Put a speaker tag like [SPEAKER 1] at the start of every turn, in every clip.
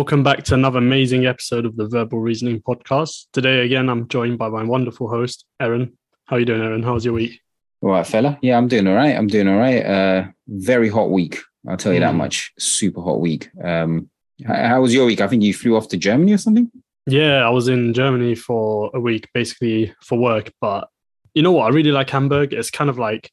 [SPEAKER 1] Welcome back to another amazing episode of the Verbal Reasoning Podcast. Today, again, I'm joined by my wonderful host, Aaron. How are you doing, Aaron? How's your week?
[SPEAKER 2] All right, fella. Yeah, I'm doing all right. I'm doing all right. Uh, very hot week. I'll tell you mm. that much. Super hot week. Um, how, how was your week? I think you flew off to Germany or something.
[SPEAKER 1] Yeah, I was in Germany for a week, basically for work. But you know what? I really like Hamburg. It's kind of like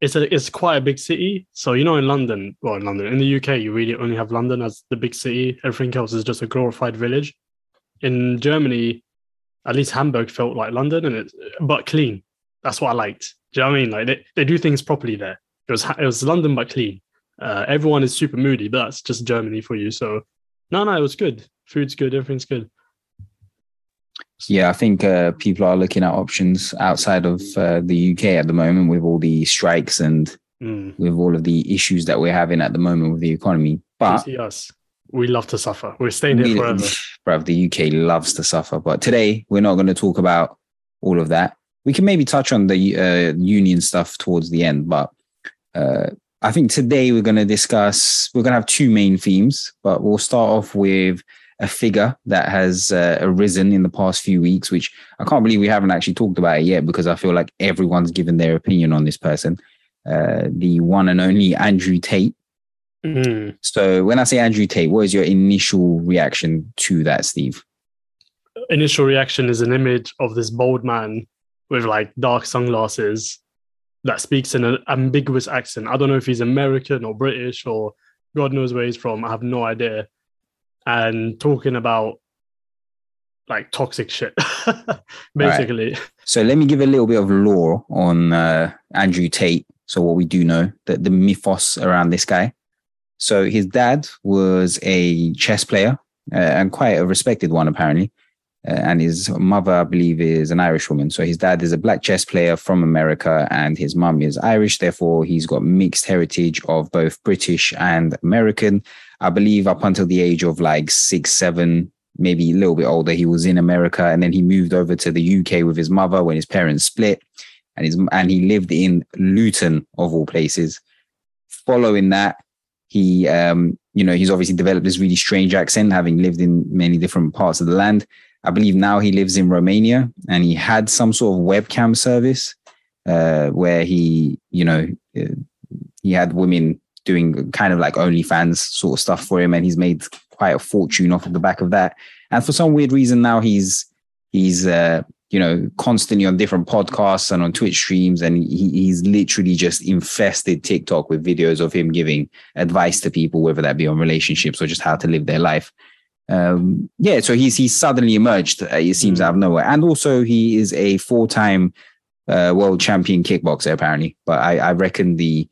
[SPEAKER 1] it's a it's quite a big city. So you know, in London, well, in London, in the UK, you really only have London as the big city. Everything else is just a glorified village. In Germany, at least Hamburg felt like London, and it but clean. That's what I liked. Do you know what I mean? Like they, they do things properly there. It was it was London but clean. Uh, everyone is super moody, but that's just Germany for you. So no, no, it was good. Food's good. Everything's good.
[SPEAKER 2] Yeah, I think uh, people are looking at options outside of uh, the UK at the moment with all the strikes and mm. with all of the issues that we're having at the moment with the economy. But
[SPEAKER 1] us, we love to suffer. We're staying here we, forever.
[SPEAKER 2] Bruv, the UK loves to suffer. But today, we're not going to talk about all of that. We can maybe touch on the uh, union stuff towards the end, but uh, I think today we're going to discuss, we're going to have two main themes, but we'll start off with a figure that has uh, arisen in the past few weeks, which I can't believe we haven't actually talked about it yet because I feel like everyone's given their opinion on this person. Uh, the one and only Andrew Tate. Mm. So when I say Andrew Tate, what is your initial reaction to that, Steve?
[SPEAKER 1] Initial reaction is an image of this bold man with like dark sunglasses that speaks in an ambiguous accent. I don't know if he's American or British or God knows where he's from. I have no idea and talking about like toxic shit, basically.
[SPEAKER 2] Right. So let me give a little bit of lore on uh, Andrew Tate. So what we do know that the mythos around this guy. So his dad was a chess player uh, and quite a respected one apparently. Uh, and his mother, I believe, is an Irish woman. So his dad is a black chess player from America, and his mum is Irish. Therefore, he's got mixed heritage of both British and American. I believe up until the age of like six, seven, maybe a little bit older, he was in America, and then he moved over to the UK with his mother when his parents split, and his and he lived in Luton of all places. Following that, he um, you know he's obviously developed this really strange accent, having lived in many different parts of the land. I believe now he lives in Romania, and he had some sort of webcam service uh, where he, you know, uh, he had women doing kind of like OnlyFans sort of stuff for him, and he's made quite a fortune off of the back of that. And for some weird reason, now he's he's uh, you know constantly on different podcasts and on Twitch streams, and he, he's literally just infested TikTok with videos of him giving advice to people, whether that be on relationships or just how to live their life. Um, yeah, so he's he's suddenly emerged. Uh, it seems mm. out of nowhere, and also he is a four time uh, world champion kickboxer apparently. But I, I reckon the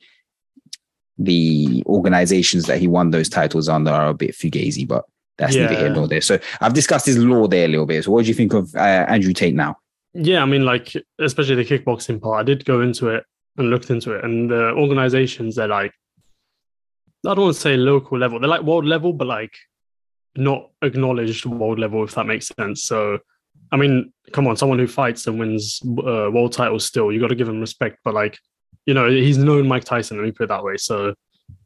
[SPEAKER 2] the organizations that he won those titles under are a bit fugazi, but that's yeah. neither here nor there. So I've discussed his lore there a little bit. So what do you think of uh, Andrew Tate now?
[SPEAKER 1] Yeah, I mean, like especially the kickboxing part, I did go into it and looked into it, and the organizations they're like, I don't want to say local level, they're like world level, but like not acknowledged world level, if that makes sense. So, I mean, come on, someone who fights and wins uh, world titles still, you got to give him respect, but like you know, he's known Mike Tyson, let me put it that way. So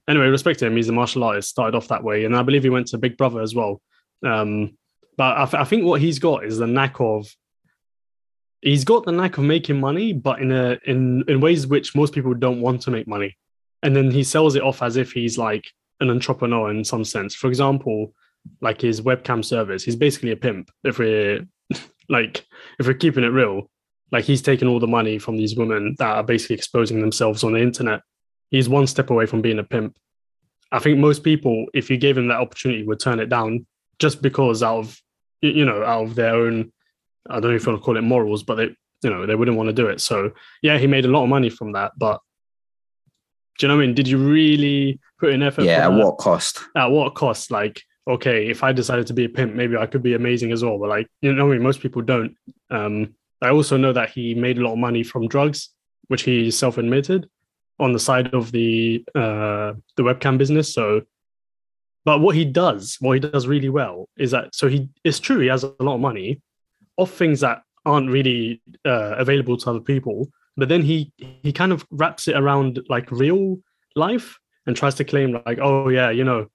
[SPEAKER 1] anyway, respect him. He's a martial artist, started off that way. And I believe he went to Big Brother as well. Um, but I, th- I think what he's got is the knack of he's got the knack of making money, but in a in in ways which most people don't want to make money. And then he sells it off as if he's like an entrepreneur in some sense. For example, like his webcam service, he's basically a pimp. If we're like if we're keeping it real, like he's taken all the money from these women that are basically exposing themselves on the internet. He's one step away from being a pimp. I think most people, if you gave him that opportunity, would turn it down just because out of you know out of their own I don't know if you want to call it morals, but they you know they wouldn't want to do it. So yeah, he made a lot of money from that, but do you know what I mean? Did you really put in effort?
[SPEAKER 2] Yeah, at what cost?
[SPEAKER 1] At what cost? Like, okay, if I decided to be a pimp, maybe I could be amazing as well. But like, you know, I mean, most people don't. Um, I also know that he made a lot of money from drugs, which he self-admitted on the side of the uh, the webcam business. So, but what he does, what he does really well, is that so he it's true he has a lot of money off things that aren't really uh, available to other people. But then he he kind of wraps it around like real life and tries to claim like, oh yeah, you know,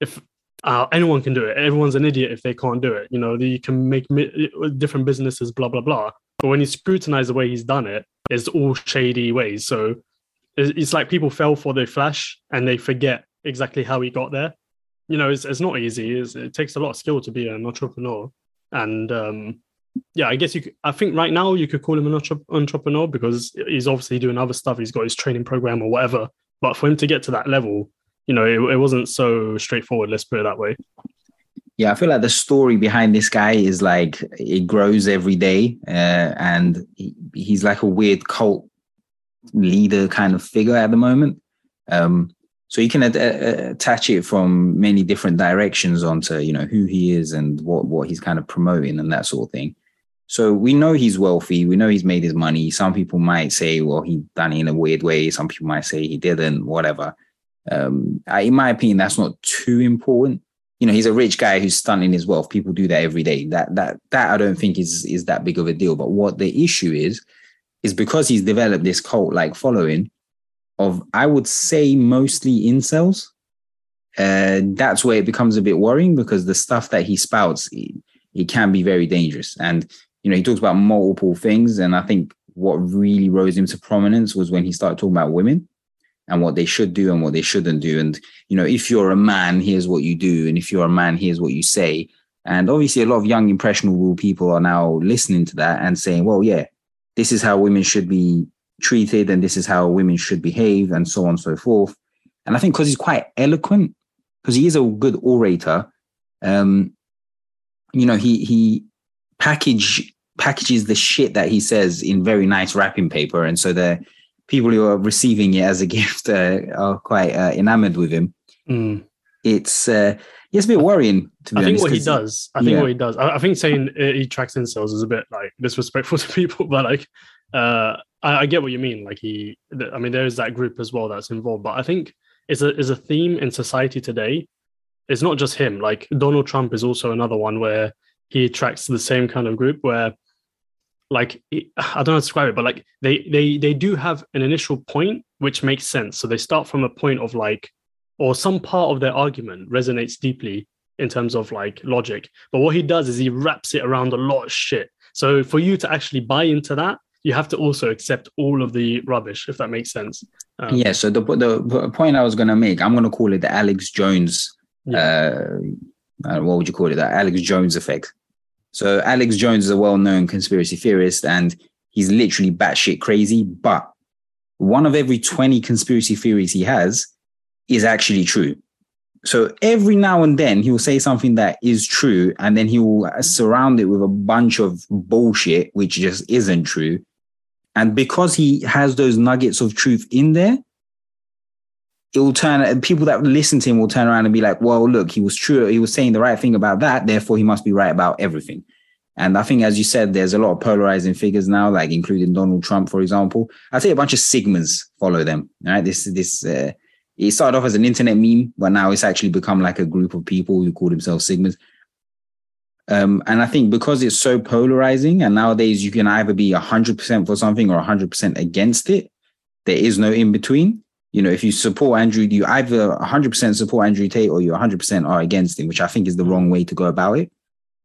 [SPEAKER 1] if uh, anyone can do it. Everyone's an idiot if they can't do it. You know, you can make mi- different businesses, blah blah blah. But when you scrutinize the way he's done it, it's all shady ways. So it's, like people fell for the flash and they forget exactly how he got there. You know, it's, it's not easy. It's, it takes a lot of skill to be an entrepreneur. And um, yeah, I guess you. Could, I think right now you could call him an entre- entrepreneur because he's obviously doing other stuff. He's got his training program or whatever. But for him to get to that level, you know, it, it wasn't so straightforward. Let's put it that way.
[SPEAKER 2] Yeah, I feel like the story behind this guy is like it grows every day, uh, and he, he's like a weird cult leader kind of figure at the moment. Um, so you can uh, attach it from many different directions onto you know who he is and what what he's kind of promoting and that sort of thing. So we know he's wealthy. We know he's made his money. Some people might say, well, he done it in a weird way. Some people might say he didn't. Whatever. Um, in my opinion, that's not too important you know, he's a rich guy who's stunting his wealth. People do that every day. That that that I don't think is is that big of a deal. But what the issue is, is because he's developed this cult like following of I would say mostly incels. Uh, that's where it becomes a bit worrying because the stuff that he spouts, it, it can be very dangerous. And you know, he talks about multiple things, and I think what really rose him to prominence was when he started talking about women and what they should do and what they shouldn't do. And, you know, if you're a man, here's what you do. And if you're a man, here's what you say. And obviously, a lot of young, impressionable people are now listening to that and saying, well, yeah, this is how women should be treated and this is how women should behave and so on and so forth. And I think because he's quite eloquent, because he is a good orator, um, you know, he he package packages the shit that he says in very nice wrapping paper. And so the people who are receiving it as a gift uh, are quite uh, enamored with him.
[SPEAKER 1] Mm.
[SPEAKER 2] It's uh, it's a bit worrying. To be
[SPEAKER 1] I think
[SPEAKER 2] honest,
[SPEAKER 1] what he does, I think
[SPEAKER 2] yeah.
[SPEAKER 1] what he does, I, I think saying uh, he tracks incels is a bit like disrespectful to people, but like, uh, I, I get what you mean. Like he, I mean, there is that group as well that's involved, but I think it's a is a theme in society today. It's not just him. Like Donald Trump is also another one where he attracts the same kind of group where, like, I don't know how to describe it, but like they they they do have an initial point which makes sense. So they start from a point of like, or some part of their argument resonates deeply in terms of like logic. But what he does is he wraps it around a lot of shit. So for you to actually buy into that, you have to also accept all of the rubbish, if that makes sense. Um,
[SPEAKER 2] yeah. So the the point I was going to make, I'm going to call it the Alex Jones. Uh, uh, what would you call it? That Alex Jones effect. So Alex Jones is a well-known conspiracy theorist, and he's literally batshit crazy. But one of every 20 conspiracy theories he has is actually true. So every now and then he'll say something that is true, and then he will surround it with a bunch of bullshit, which just isn't true. And because he has those nuggets of truth in there, it will turn people that listen to him will turn around and be like, well, look, he was true. He was saying the right thing about that. Therefore, he must be right about everything. And I think, as you said, there's a lot of polarizing figures now, like including Donald Trump, for example. I'd say a bunch of Sigmas follow them. Right. This, this, uh, it started off as an internet meme, but now it's actually become like a group of people who call themselves Sigmas. Um, and I think because it's so polarizing, and nowadays you can either be 100% for something or 100% against it, there is no in between. You know, if you support Andrew, you either 100% support Andrew Tate or you 100% are against him, which I think is the wrong way to go about it.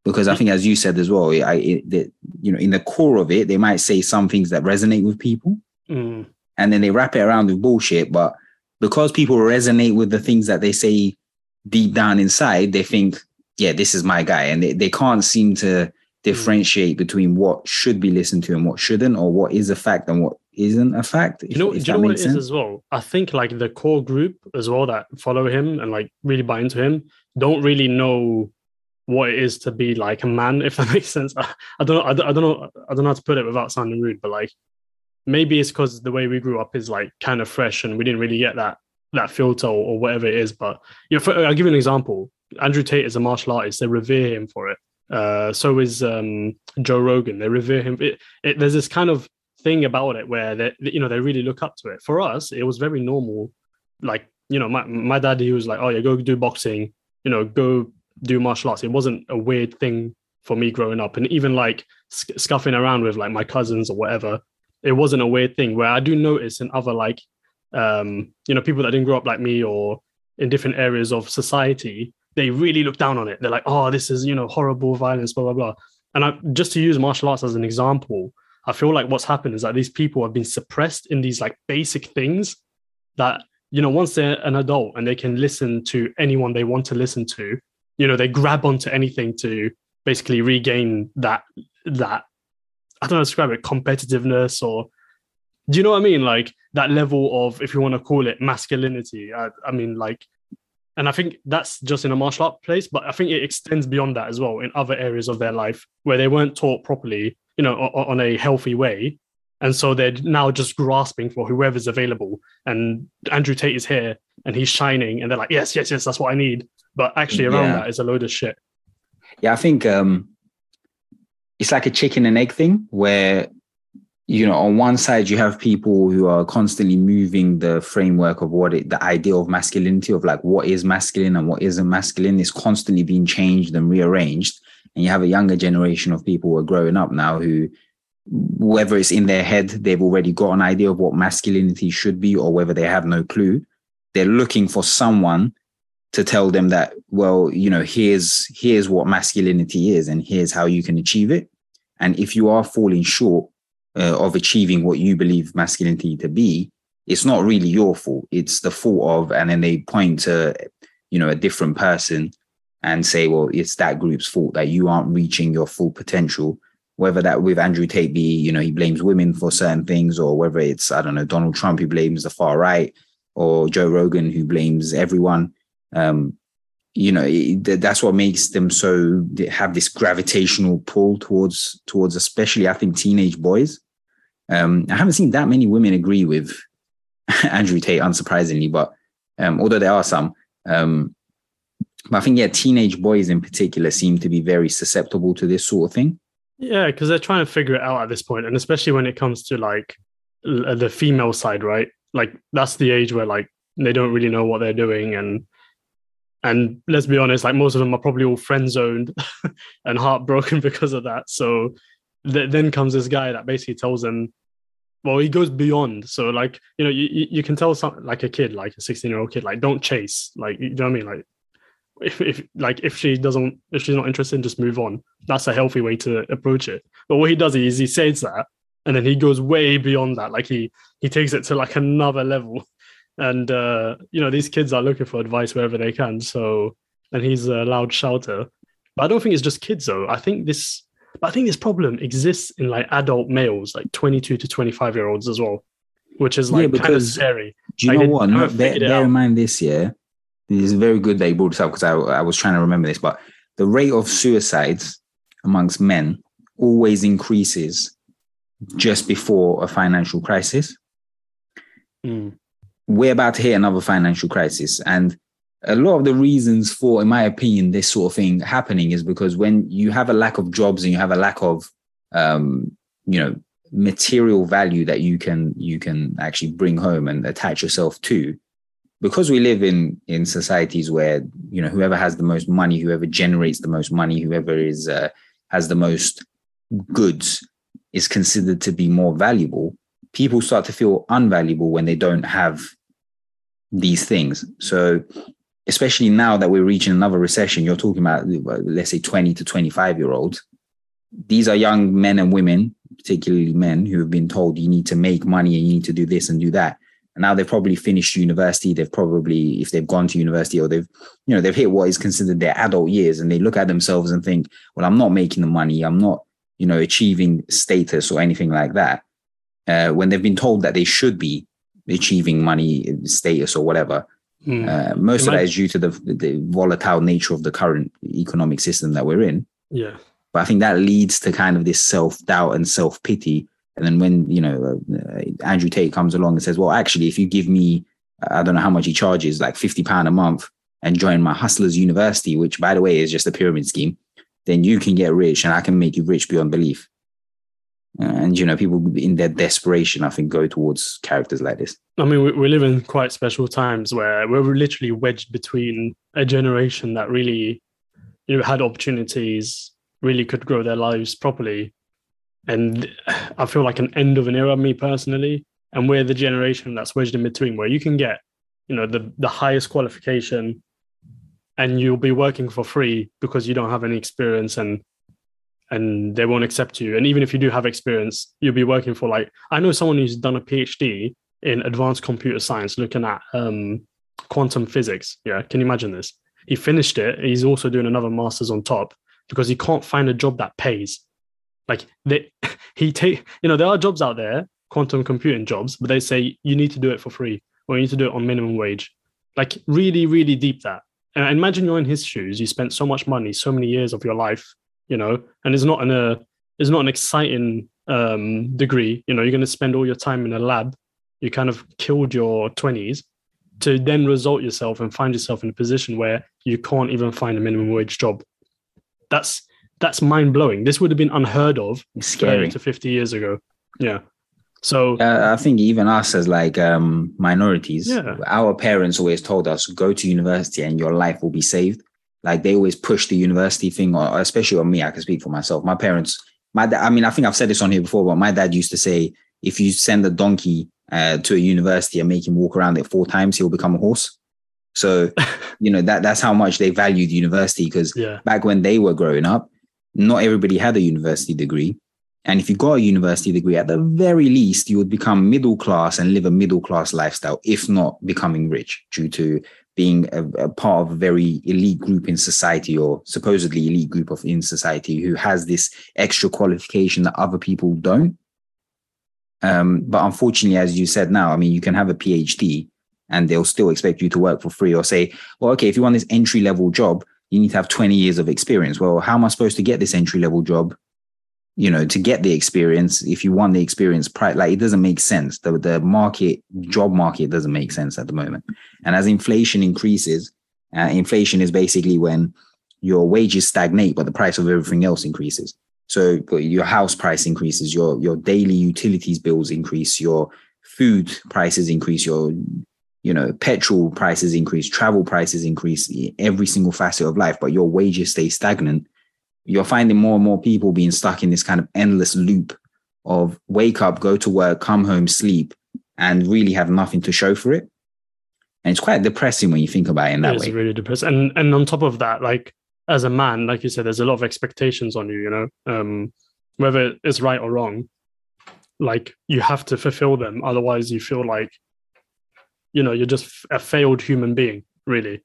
[SPEAKER 2] Because I think, as you said as well, I, it, that you know, in the core of it, they might say some things that resonate with people,
[SPEAKER 1] Mm,
[SPEAKER 2] and then they wrap it around with bullshit. But because people resonate with the things that they say deep down inside, they think, yeah, this is my guy. And they, they can't seem to differentiate between what should be listened to and what shouldn't, or what is a fact and what isn't a fact.
[SPEAKER 1] you know, do you know what it
[SPEAKER 2] makes
[SPEAKER 1] is as well? I think like the core group as well that follow him and like really buy into him don't really know what it is to be like a man, if that makes sense. I, I don't know. I, don't- I don't know. I don't know how to put it without sounding rude, but like maybe it's because the way we grew up is like kind of fresh and we didn't really get that that filter or, or whatever it is. But you know, for, I'll give you an example. Andrew Tate is a martial artist. They revere him for it. Uh, so is um, Joe Rogan. They revere him. It, it, there's this kind of thing about it where they, you know, they really look up to it. For us, it was very normal. Like, you know, my, my dad, he was like, oh yeah, go do boxing, you know, go do martial arts. It wasn't a weird thing for me growing up. And even like sc- scuffing around with like my cousins or whatever, it wasn't a weird thing where I do notice in other like, um, you know, people that didn't grow up like me or in different areas of society, they really look down on it. They're like, oh, this is you know horrible violence, blah blah blah. And I, just to use martial arts as an example, I feel like what's happened is that these people have been suppressed in these like basic things that you know once they're an adult and they can listen to anyone they want to listen to, you know they grab onto anything to basically regain that that I don't know describe it competitiveness or do you know what I mean? Like that level of, if you want to call it masculinity. I, I mean, like, and I think that's just in a martial art place, but I think it extends beyond that as well in other areas of their life where they weren't taught properly, you know, on, on a healthy way. And so they're now just grasping for whoever's available. And Andrew Tate is here and he's shining, and they're like, yes, yes, yes, that's what I need. But actually, around yeah. that is a load of shit.
[SPEAKER 2] Yeah, I think um, it's like a chicken and egg thing where you know, on one side, you have people who are constantly moving the framework of what it, the idea of masculinity, of like what is masculine and what isn't masculine, is constantly being changed and rearranged. And you have a younger generation of people who are growing up now who, whether it's in their head, they've already got an idea of what masculinity should be, or whether they have no clue. They're looking for someone to tell them that, well, you know, here's here's what masculinity is, and here's how you can achieve it. And if you are falling short, uh, of achieving what you believe masculinity to be, it's not really your fault. It's the fault of, and then they point to, you know, a different person and say, well, it's that group's fault that you aren't reaching your full potential. Whether that with Andrew Tate be, you know, he blames women for certain things, or whether it's, I don't know, Donald Trump who blames the far right, or Joe Rogan who blames everyone. Um, you know that's what makes them so have this gravitational pull towards towards especially i think teenage boys um, i haven't seen that many women agree with andrew tate unsurprisingly but um, although there are some um, but i think yeah teenage boys in particular seem to be very susceptible to this sort of thing
[SPEAKER 1] yeah because they're trying to figure it out at this point and especially when it comes to like uh, the female side right like that's the age where like they don't really know what they're doing and and let's be honest, like most of them are probably all friend zoned and heartbroken because of that. So th- then comes this guy that basically tells them, well, he goes beyond. So like, you know, you, you can tell some like a kid, like a 16 year old kid, like don't chase, like, you know what I mean? Like if, if like if she doesn't if she's not interested, just move on. That's a healthy way to approach it. But what he does is he says that and then he goes way beyond that. Like he he takes it to like another level and uh, you know these kids are looking for advice wherever they can. So, and he's a loud shouter. But I don't think it's just kids though. I think this, but I think this problem exists in like adult males, like twenty-two to twenty-five year olds as well, which is like yeah, kind of scary.
[SPEAKER 2] Do you like, know what? No, bear, bear in mind this year. It's very good that you brought this up because I, I was trying to remember this, but the rate of suicides amongst men always increases just before a financial crisis. Mm we're about to hit another financial crisis. And a lot of the reasons for, in my opinion, this sort of thing happening is because when you have a lack of jobs and you have a lack of, um, you know, material value that you can you can actually bring home and attach yourself to, because we live in in societies where you know whoever has the most money, whoever generates the most money, whoever is uh, has the most goods is considered to be more valuable people start to feel unvaluable when they don't have these things. So, especially now that we're reaching another recession, you're talking about, let's say, 20 to 25 year olds. These are young men and women, particularly men, who have been told you need to make money and you need to do this and do that. And now they've probably finished university. They've probably, if they've gone to university or they've, you know, they've hit what is considered their adult years and they look at themselves and think, well, I'm not making the money. I'm not, you know, achieving status or anything like that uh, when they've been told that they should be achieving money status or whatever. Mm. Uh, most of that is due to the, the volatile nature of the current economic system that we're in.
[SPEAKER 1] Yeah.
[SPEAKER 2] But I think that leads to kind of this self doubt and self pity. And then when, you know, uh, Andrew Tate comes along and says, well, actually, if you give me, I don't know how much he charges, like £50 a month and join my Hustlers University, which by the way is just a pyramid scheme, then you can get rich and I can make you rich beyond belief. And you know people in their desperation i think go towards characters like this.
[SPEAKER 1] I mean we, we live in quite special times where we're literally wedged between a generation that really you know had opportunities really could grow their lives properly and i feel like an end of an era me personally and we're the generation that's wedged in between where you can get you know the the highest qualification and you'll be working for free because you don't have any experience and and they won't accept you. And even if you do have experience, you'll be working for like I know someone who's done a PhD in advanced computer science, looking at um, quantum physics. Yeah, can you imagine this? He finished it. He's also doing another master's on top because he can't find a job that pays. Like they, he take you know there are jobs out there, quantum computing jobs, but they say you need to do it for free or you need to do it on minimum wage. Like really, really deep that. And imagine you're in his shoes. You spent so much money, so many years of your life, you know, and it's not an a it's not an exciting um, degree. You know, you're going to spend all your time in a lab. You kind of killed your twenties to then result yourself and find yourself in a position where you can't even find a minimum wage job. That's that's mind blowing. This would have been unheard of
[SPEAKER 2] scary.
[SPEAKER 1] to 50 years ago. Yeah. So
[SPEAKER 2] Uh, I think even us as like um, minorities,
[SPEAKER 1] Yeah.
[SPEAKER 2] our parents always told us go to university and your life will be saved. Like they always push the university thing, or especially on me. I can speak for myself. My parents, my dad. I mean, I think I've said this on here before, but my dad used to say, if you send a donkey uh, to a university and make him walk around it four times, he'll become a horse. So, you know that that's how much they valued university because
[SPEAKER 1] yeah,
[SPEAKER 2] back when they were growing up, not everybody had a university degree. And if you got a university degree, at the very least, you would become middle class and live a middle class lifestyle, if not becoming rich due to being a, a part of a very elite group in society or supposedly elite group of in society who has this extra qualification that other people don't. Um, but unfortunately, as you said now, I mean, you can have a PhD and they'll still expect you to work for free or say, well, okay, if you want this entry level job, you need to have 20 years of experience. Well, how am I supposed to get this entry level job? You know, to get the experience, if you want the experience, like it doesn't make sense. The, the market, job market doesn't make sense at the moment. And as inflation increases, uh, inflation is basically when your wages stagnate, but the price of everything else increases. So your house price increases, your your daily utilities bills increase, your food prices increase, your you know petrol prices increase, travel prices increase, every single facet of life, but your wages stay stagnant. You're finding more and more people being stuck in this kind of endless loop of wake up, go to work, come home, sleep, and really have nothing to show for it. And it's quite depressing when you think about it in that
[SPEAKER 1] it's
[SPEAKER 2] way.
[SPEAKER 1] really depressing. And and on top of that, like as a man, like you said, there's a lot of expectations on you. You know, um, whether it's right or wrong, like you have to fulfill them. Otherwise, you feel like, you know, you're just a failed human being, really.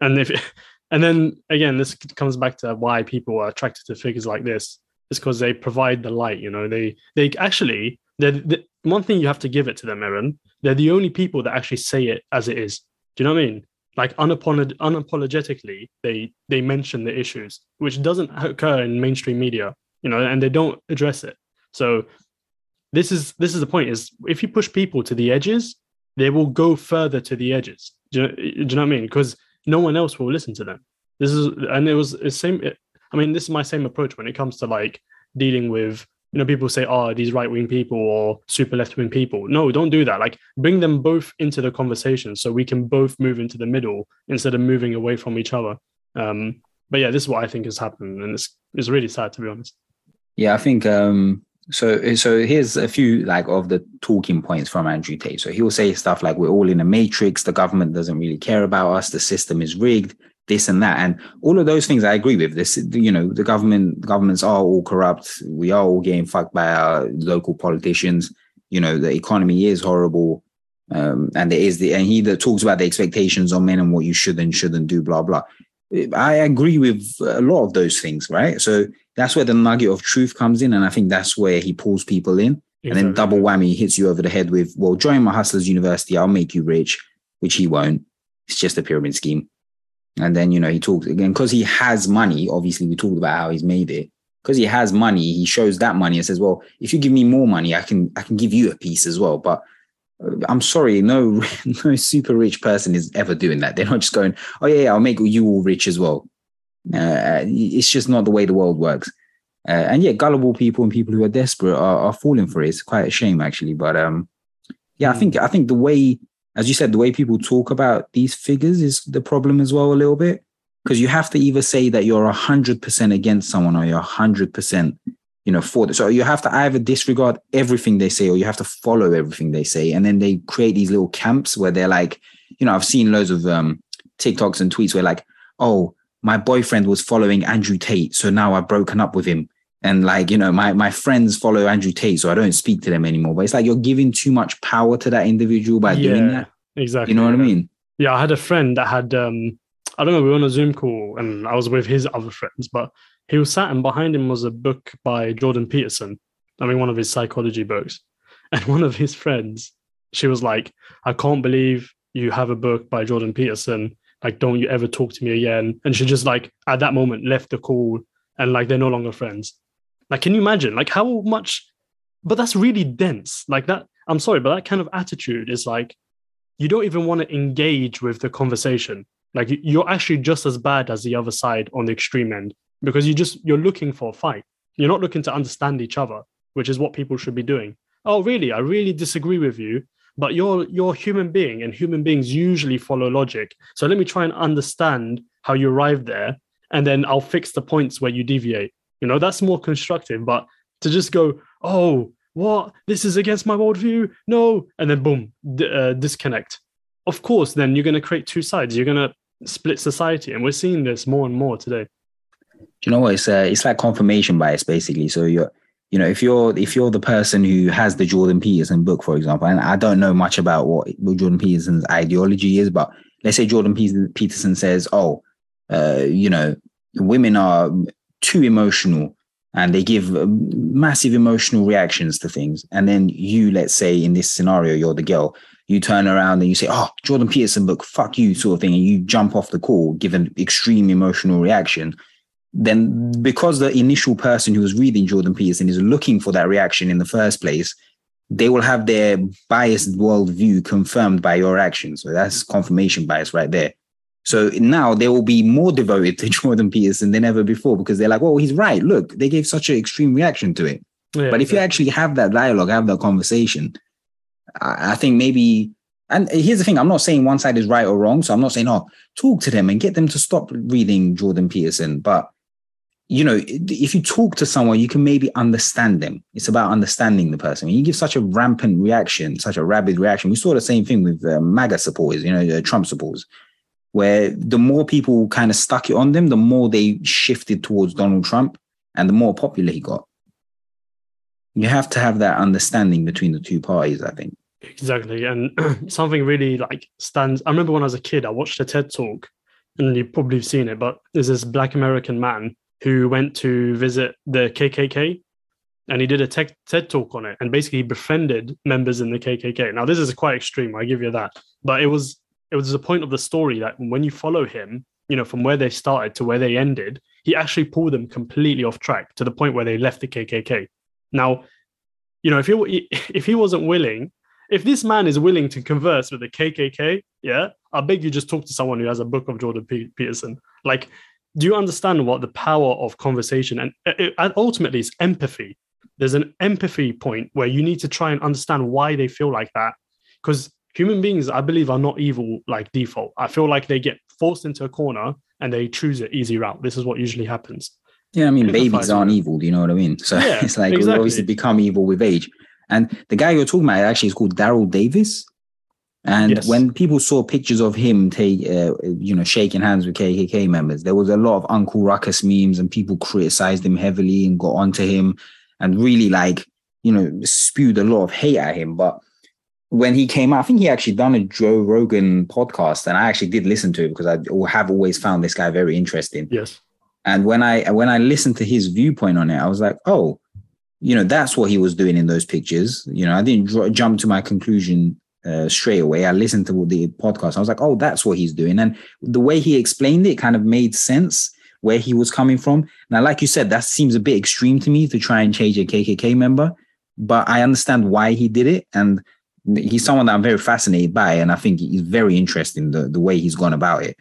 [SPEAKER 1] And if and then again, this comes back to why people are attracted to figures like this. It's because they provide the light. You know, they they actually they're the one thing you have to give it to them, Aaron. They're the only people that actually say it as it is. Do you know what I mean? Like unapolog- unapologetically, they they mention the issues, which doesn't occur in mainstream media. You know, and they don't address it. So this is this is the point: is if you push people to the edges, they will go further to the edges. Do you know, do you know what I mean? Because no one else will listen to them. This is and it was the same. I mean, this is my same approach when it comes to like dealing with you know people say oh these right wing people or super left wing people no don't do that like bring them both into the conversation so we can both move into the middle instead of moving away from each other um but yeah this is what i think has happened and it's it's really sad to be honest
[SPEAKER 2] Yeah, I think um so so here's a few like of the talking points from Andrew Tate. So he'll say stuff like we're all in a matrix, the government doesn't really care about us, the system is rigged, this and that. And all of those things I agree with. This, you know, the government governments are all corrupt. We are all getting fucked by our local politicians. You know, the economy is horrible. Um, and there is the and he that talks about the expectations on men and what you should and shouldn't do, blah blah. I agree with a lot of those things, right? So that's where the nugget of truth comes in, and I think that's where he pulls people in, and then double whammy hits you over the head with, "Well, join my hustlers university, I'll make you rich," which he won't. It's just a pyramid scheme. And then you know he talks again because he has money. Obviously, we talked about how he's made it. Because he has money, he shows that money and says, "Well, if you give me more money, I can I can give you a piece as well." But I'm sorry, no no super rich person is ever doing that. They're not just going, "Oh yeah, yeah I'll make you all rich as well." Uh, it's just not the way the world works. Uh, and yeah, gullible people and people who are desperate are, are falling for it. It's quite a shame actually. But um, yeah, I
[SPEAKER 1] Mm.
[SPEAKER 2] think I think the way, as you said, the way people talk about these figures is the problem as well a little bit. Because you have to either say that you're hundred percent against someone or you're hundred percent, you know, for it. So you have to either disregard everything they say or you have to follow everything they say. And then they create these little camps where they're like, you know, I've seen loads of um TikToks and tweets where like, oh, my boyfriend was following Andrew Tate, so now I've broken up with him. And like, you know, my my friends follow Andrew Tate, so I don't speak to them anymore. But it's like you're giving too much power to that individual by
[SPEAKER 1] yeah,
[SPEAKER 2] doing that.
[SPEAKER 1] exactly.
[SPEAKER 2] You know what I mean?
[SPEAKER 1] Yeah, I had a friend that had um I don't know, we were on a Zoom call and I was with his other friends, but he was sat and behind him was a book by Jordan Peterson. I mean, one of his psychology books. And one of his friends, she was like, I can't believe you have a book by Jordan Peterson. Like, don't you ever talk to me again. And she just like at that moment left the call and like they're no longer friends. Like, can you imagine? Like how much but that's really dense. Like that, I'm sorry, but that kind of attitude is like you don't even want to engage with the conversation. Like you- you're actually just as bad as the other side on the extreme end because you just you're looking for a fight. You're not looking to understand each other, which is what people should be doing. Oh, really? I really disagree with you, but you're you're a human being, and human beings usually follow logic. So let me try and understand how you arrived there, and then I'll fix the points where you deviate. You know, that's more constructive. But to just go, oh, what? This is against my worldview. No, and then boom, d- uh, disconnect. Of course, then you're going to create two sides. You're going to split society, and we're seeing this more and more today.
[SPEAKER 2] Do you know what? It's uh, it's like confirmation bias basically. So you're you know, if you're if you're the person who has the Jordan Peterson book, for example, and I don't know much about what, what Jordan Peterson's ideology is, but let's say Jordan Peterson says, "Oh, uh, you know, women are too emotional and they give um, massive emotional reactions to things," and then you, let's say, in this scenario, you're the girl. You turn around and you say, "Oh, Jordan Peterson book, fuck you," sort of thing, and you jump off the call, given extreme emotional reaction then because the initial person who's reading Jordan Peterson is looking for that reaction in the first place, they will have their biased worldview confirmed by your actions. So that's confirmation bias right there. So now they will be more devoted to Jordan Peterson than ever before because they're like, well, he's right. Look, they gave such an extreme reaction to it.
[SPEAKER 1] Yeah,
[SPEAKER 2] But if you actually have that dialogue, have that conversation, I, I think maybe. And here's the thing: I'm not saying one side is right or wrong. So I'm not saying, oh, talk to them and get them to stop reading Jordan Peterson. But you know, if you talk to someone, you can maybe understand them. It's about understanding the person. When you give such a rampant reaction, such a rabid reaction, we saw the same thing with uh, MAGA supporters, you know, uh, Trump supporters, where the more people kind of stuck it on them, the more they shifted towards Donald Trump and the more popular he got. You have to have that understanding between the two parties, I think.
[SPEAKER 1] Exactly. And something really like stands. I remember when I was a kid, I watched a TED talk, and you've probably seen it, but there's this black American man who went to visit the KKK and he did a tech, TED talk on it and basically befriended members in the KKK. Now, this is quite extreme, I give you that. But it was it was the point of the story that when you follow him, you know, from where they started to where they ended, he actually pulled them completely off track to the point where they left the KKK. Now, you know, if he if he wasn't willing, if this man is willing to converse with the KKK, yeah, I beg you just talk to someone who has a book of Jordan Peterson. Like, do you understand what the power of conversation and uh, it, it, ultimately it's empathy? There's an empathy point where you need to try and understand why they feel like that, because human beings, I believe, are not evil like default. I feel like they get forced into a corner and they choose an easy route. This is what usually happens.
[SPEAKER 2] Yeah, I mean,
[SPEAKER 1] Empathize
[SPEAKER 2] babies aren't evil. Do you know what I mean? So
[SPEAKER 1] Yeah,
[SPEAKER 2] it's like we
[SPEAKER 1] exactly.
[SPEAKER 2] obviously become evil with age. And the guy you're talking about actually is called Daryl Davis. And
[SPEAKER 1] Yes.
[SPEAKER 2] when people saw pictures of him take, uh, you know, shaking hands with KKK members, there was a lot of Uncle Ruckus memes, and people criticized him heavily and got onto him, and really like, you know, spewed a lot of hate at him. But when he came out, I think he actually done a Joe Rogan podcast, and I actually did listen to it because I have always found this guy very interesting.
[SPEAKER 1] Yes.
[SPEAKER 2] And when I when I listened to his viewpoint on it, I was like, oh, you know, that's what he was doing in those pictures. You know, I didn't dr- jump to my conclusion uh, straight away. I listened to the podcast. I was like, oh, that's what he's doing. And the way he explained it kind of made sense where he was coming from. Now, like you said, that seems a bit extreme to me to try and change a KKK member, but I understand why he did it. And he's someone that I'm very fascinated by. And I think he's very interesting the, the way he's gone about it.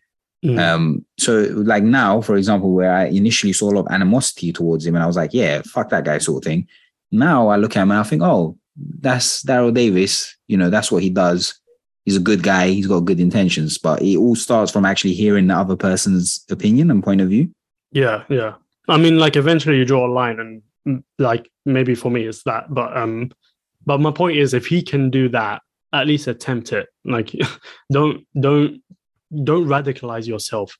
[SPEAKER 1] Mm.
[SPEAKER 2] Um, so like now, for example, where I initially saw a lot of animosity towards him and I was like, yeah, fuck that guy sort of thing. Now I look at him and I think, oh, that's Daryl Davis. You know, that's what he does. He's a good guy. He's got good intentions, but it all starts from actually hearing the other person's opinion and point of view.
[SPEAKER 1] Yeah, yeah. I mean, like eventually you draw a line, and mm, like maybe for me it's that, but um, but my point is, if he can do that, at least attempt it. Like, don't don't don't radicalize yourself.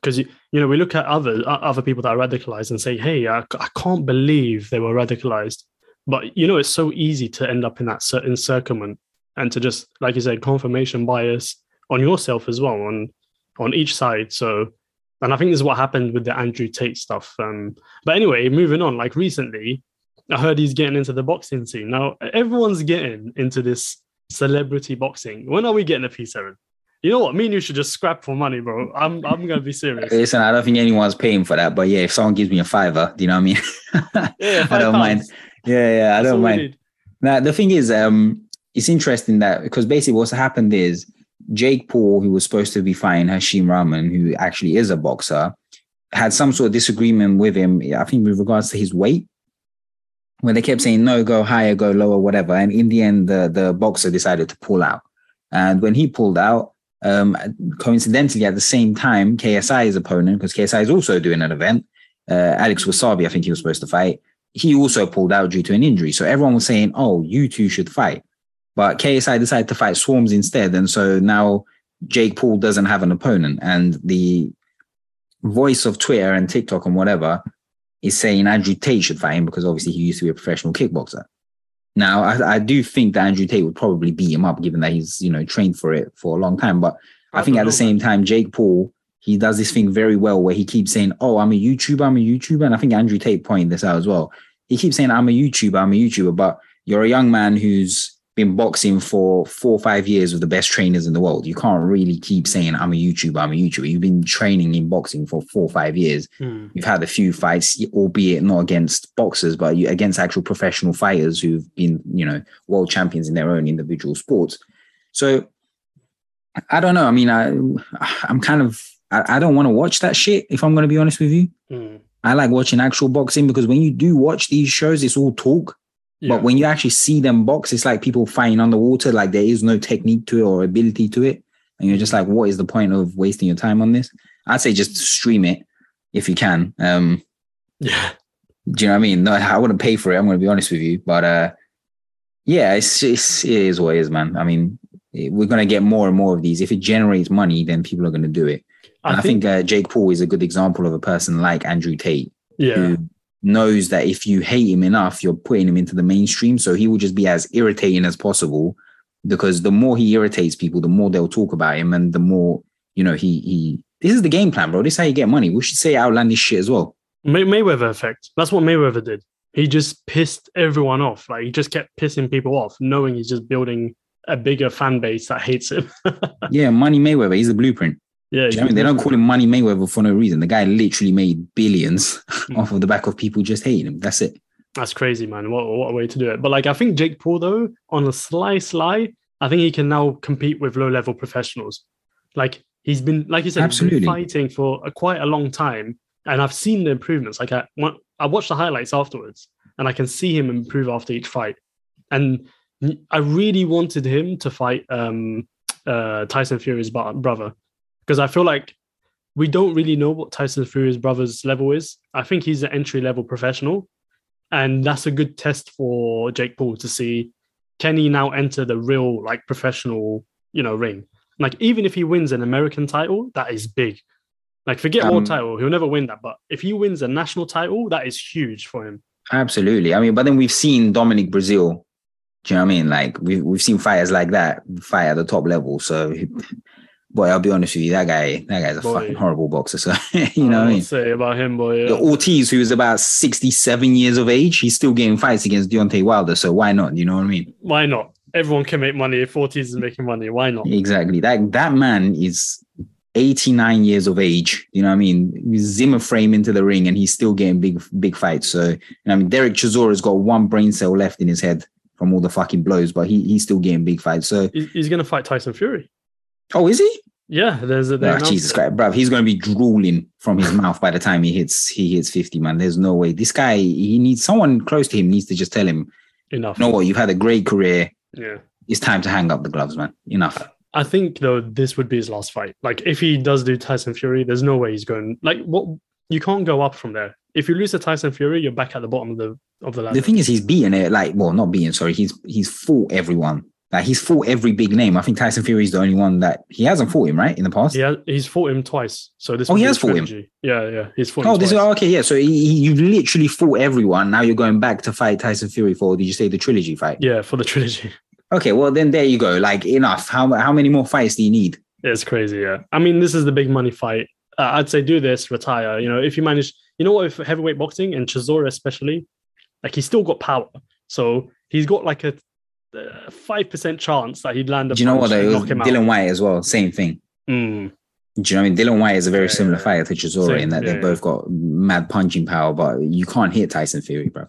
[SPEAKER 1] because you, know we look at other other people that are radicalized and say, hey, I, I can't believe they were radicalized. But you know, it's so easy to end up in that certain encirclement and to just, like you said, confirmation bias on yourself as well on on each side. So, and I think this is what happened with the Andrew Tate stuff. Um, but anyway, moving on. Like recently, I heard he's getting into the boxing scene. Now everyone's getting into this celebrity boxing. When are we getting a P7? You know what? Me and you should just scrap for money, bro. I'm I'm gonna be serious.
[SPEAKER 2] Listen, I don't think anyone's paying for that, but yeah, if someone gives me a fiver, do you know what I mean?
[SPEAKER 1] Yeah,
[SPEAKER 2] I don't
[SPEAKER 1] £5.
[SPEAKER 2] mind. Yeah, yeah, I don't mind. Now the thing is, um, it's interesting that because basically what's happened is Jake Paul, who was supposed to be fighting Hashim Rahman, who actually is a boxer, had some sort of disagreement with him. I think with regards to his weight, where they kept saying no, go higher, go lower, whatever. And in the end, the the boxer decided to pull out. And when he pulled out, um, coincidentally at the same time, KSI's opponent, because KSI is also doing an event, uh, Alex Wassabi, I think he was supposed to fight. He also pulled out due to an injury. So everyone was saying, "Oh, you two should fight," but KSI decided to fight Swarmz instead, and so now Jake Paul doesn't have an opponent, and the voice of Twitter and TikTok and whatever is saying Andrew Tate should fight him because obviously he used to be a professional kickboxer. Now, I, I do think that Andrew Tate would probably beat him up, given that he's you know trained for it for a long time. But I,
[SPEAKER 1] I
[SPEAKER 2] think at the same time, Jake Paul he does this thing very well where he keeps saying, "Oh, I'm a YouTuber, I'm a YouTuber," and I think Andrew Tate pointed this out as well. He keeps saying, "I'm a YouTuber, I'm a YouTuber," but you're a young man who's been boxing for four or five years with the best trainers in the world. You can't really keep saying, "I'm a YouTuber, I'm a YouTuber." You've been training in boxing for four or five years.
[SPEAKER 1] Hmm.
[SPEAKER 2] You've had a few fights, albeit not against boxers, but you, against actual professional fighters who've been, you know, world champions in their own individual sports. So I don't know. I mean, I I'm kind of I, I don't want to watch that shit. If I'm going to be honest with you,
[SPEAKER 1] Hmm.
[SPEAKER 2] I like watching actual boxing because when you do watch these shows, it's all talk.
[SPEAKER 1] Yeah.
[SPEAKER 2] But when you actually see them box, it's like people fighting underwater. Like there is no technique to it or ability to it, and you're just like, what is the point of wasting your time on this? I'd say just stream it if you can. Um,
[SPEAKER 1] yeah.
[SPEAKER 2] do you know what I mean? No, I wouldn't pay for it. I'm going to be honest with you, but uh, yeah, it's, it's it is what it is, man. I mean, we're going to get more and more of these. If it generates money, then people are going to do it. And I, think, uh, Jake Paul is a good example of a person like Andrew Tate
[SPEAKER 1] yeah.
[SPEAKER 2] who knows that if you hate him enough, you're putting him into the mainstream. So he will just be as irritating as possible because the more he irritates people, the more they'll talk about him, and the more you know he he. This is the game plan, bro. This is how you get money. We should say outlandish shit as well.
[SPEAKER 1] May- Mayweather effect. That's what Mayweather did. He just pissed everyone off. Like he just kept pissing people off, knowing he's just building a bigger fan base that hates him.
[SPEAKER 2] Yeah, Money Mayweather. He's a blueprint.
[SPEAKER 1] Yeah,
[SPEAKER 2] you know I mean? They don't call him Money Mayweather for no reason. The guy literally made billions off of the back of people just hating him. That's it.
[SPEAKER 1] That's crazy, man. What what a way to do it. But like I think Jake Paul though, on a sly sly, I think he can now compete with low level professionals. Like he's been, like you said, he's
[SPEAKER 2] Absolutely.
[SPEAKER 1] been fighting for a, quite a long time, and I've seen the improvements. Like I, I watched the highlights afterwards, and I can see him improve after each fight. And I really wanted him to fight um, uh, Tyson Fury's bro- brother because I feel like we don't really know what Tyson Fury's brother's level is. I think he's an entry level professional, and that's a good test for Jake Paul to see can he now enter the real like professional you know ring. Like even if he wins an American title, that is big. Like forget
[SPEAKER 2] Um,
[SPEAKER 1] world title, he'll never win that. But if he wins a national title, that is huge for him.
[SPEAKER 2] Absolutely. I mean, but then we've seen Dominic Breazeale. Do you know what I mean? Like we've we've seen fighters like that fight at the top level. So, boy, I'll be honest with you, that guy, that guy's a
[SPEAKER 1] Boy.
[SPEAKER 2] fucking horrible boxer. So, you know what I mean?
[SPEAKER 1] say about him, boy.
[SPEAKER 2] The Ortiz, who is about sixty-seven years of age, he's still getting fights against Deontay Wilder. So why not? You know what I mean?
[SPEAKER 1] Why not? Everyone can make money. If Ortiz is making money, why not?
[SPEAKER 2] Exactly. That that man is 89 years of age. You know what I mean? Zimmer frame into the ring and he's still getting big, big fights. So, you know, I mean, Derek Chisora's got one brain cell left in his head from all the fucking blows, but he he's still getting big fights. So,
[SPEAKER 1] He- He's going to fight Tyson Fury.
[SPEAKER 2] Oh, is he?
[SPEAKER 1] Yeah, there's a. they
[SPEAKER 2] Ah,
[SPEAKER 1] announced
[SPEAKER 2] Jesus. Christ, bruv. He's going to be drooling from his mouth by the time he hits he hits 50, man. There's no way. This guy, he needs someone close to him needs to just tell him,
[SPEAKER 1] Enough.
[SPEAKER 2] you know what, you've had a great career.
[SPEAKER 1] Yeah.
[SPEAKER 2] It's time to hang up the gloves, man. Enough.
[SPEAKER 1] I think though this would be his last fight. Like if he does do Tyson Fury, there's no way he's going. Like what you can't go up from there. If you lose to Tyson Fury, you're back at the bottom of the of the ladder.
[SPEAKER 2] The thing is, he's beaten it. Like, well, not beaten. Sorry, he's he's fought everyone Like he's fought every big name. I think Tyson Fury is the only one that he hasn't fought him, right? In the past.
[SPEAKER 1] Yeah, he's fought him twice. So this.
[SPEAKER 2] Oh, he has fought him?
[SPEAKER 1] Yeah, yeah, he's fought.
[SPEAKER 2] Oh, this is okay. Yeah. So he, he- you've literally fought everyone. Now you're going back to fight Tyson Fury for, did you say the trilogy fight?
[SPEAKER 1] Yeah, for the trilogy.
[SPEAKER 2] Okay. Well, then there you go. Like enough. How, how many more fights do you need?
[SPEAKER 1] It's crazy, yeah. I mean, this is the big money fight. Uh, I'd say do this, retire. You know, if you manage, you know what, if heavyweight boxing and Chisora especially, like he's still got power. So he's got like a five percent chance that he'd land a
[SPEAKER 2] Do you know what? Though? Dillian
[SPEAKER 1] out.
[SPEAKER 2] Whyte as well. Same thing.
[SPEAKER 1] Mm,
[SPEAKER 2] Do you know what I mean? Dillian Whyte is a very
[SPEAKER 1] Yeah,
[SPEAKER 2] similar
[SPEAKER 1] yeah.
[SPEAKER 2] fighter to Chisora in that
[SPEAKER 1] yeah,
[SPEAKER 2] they've both got mad punching power, but you can't hit Tyson Fury, bro.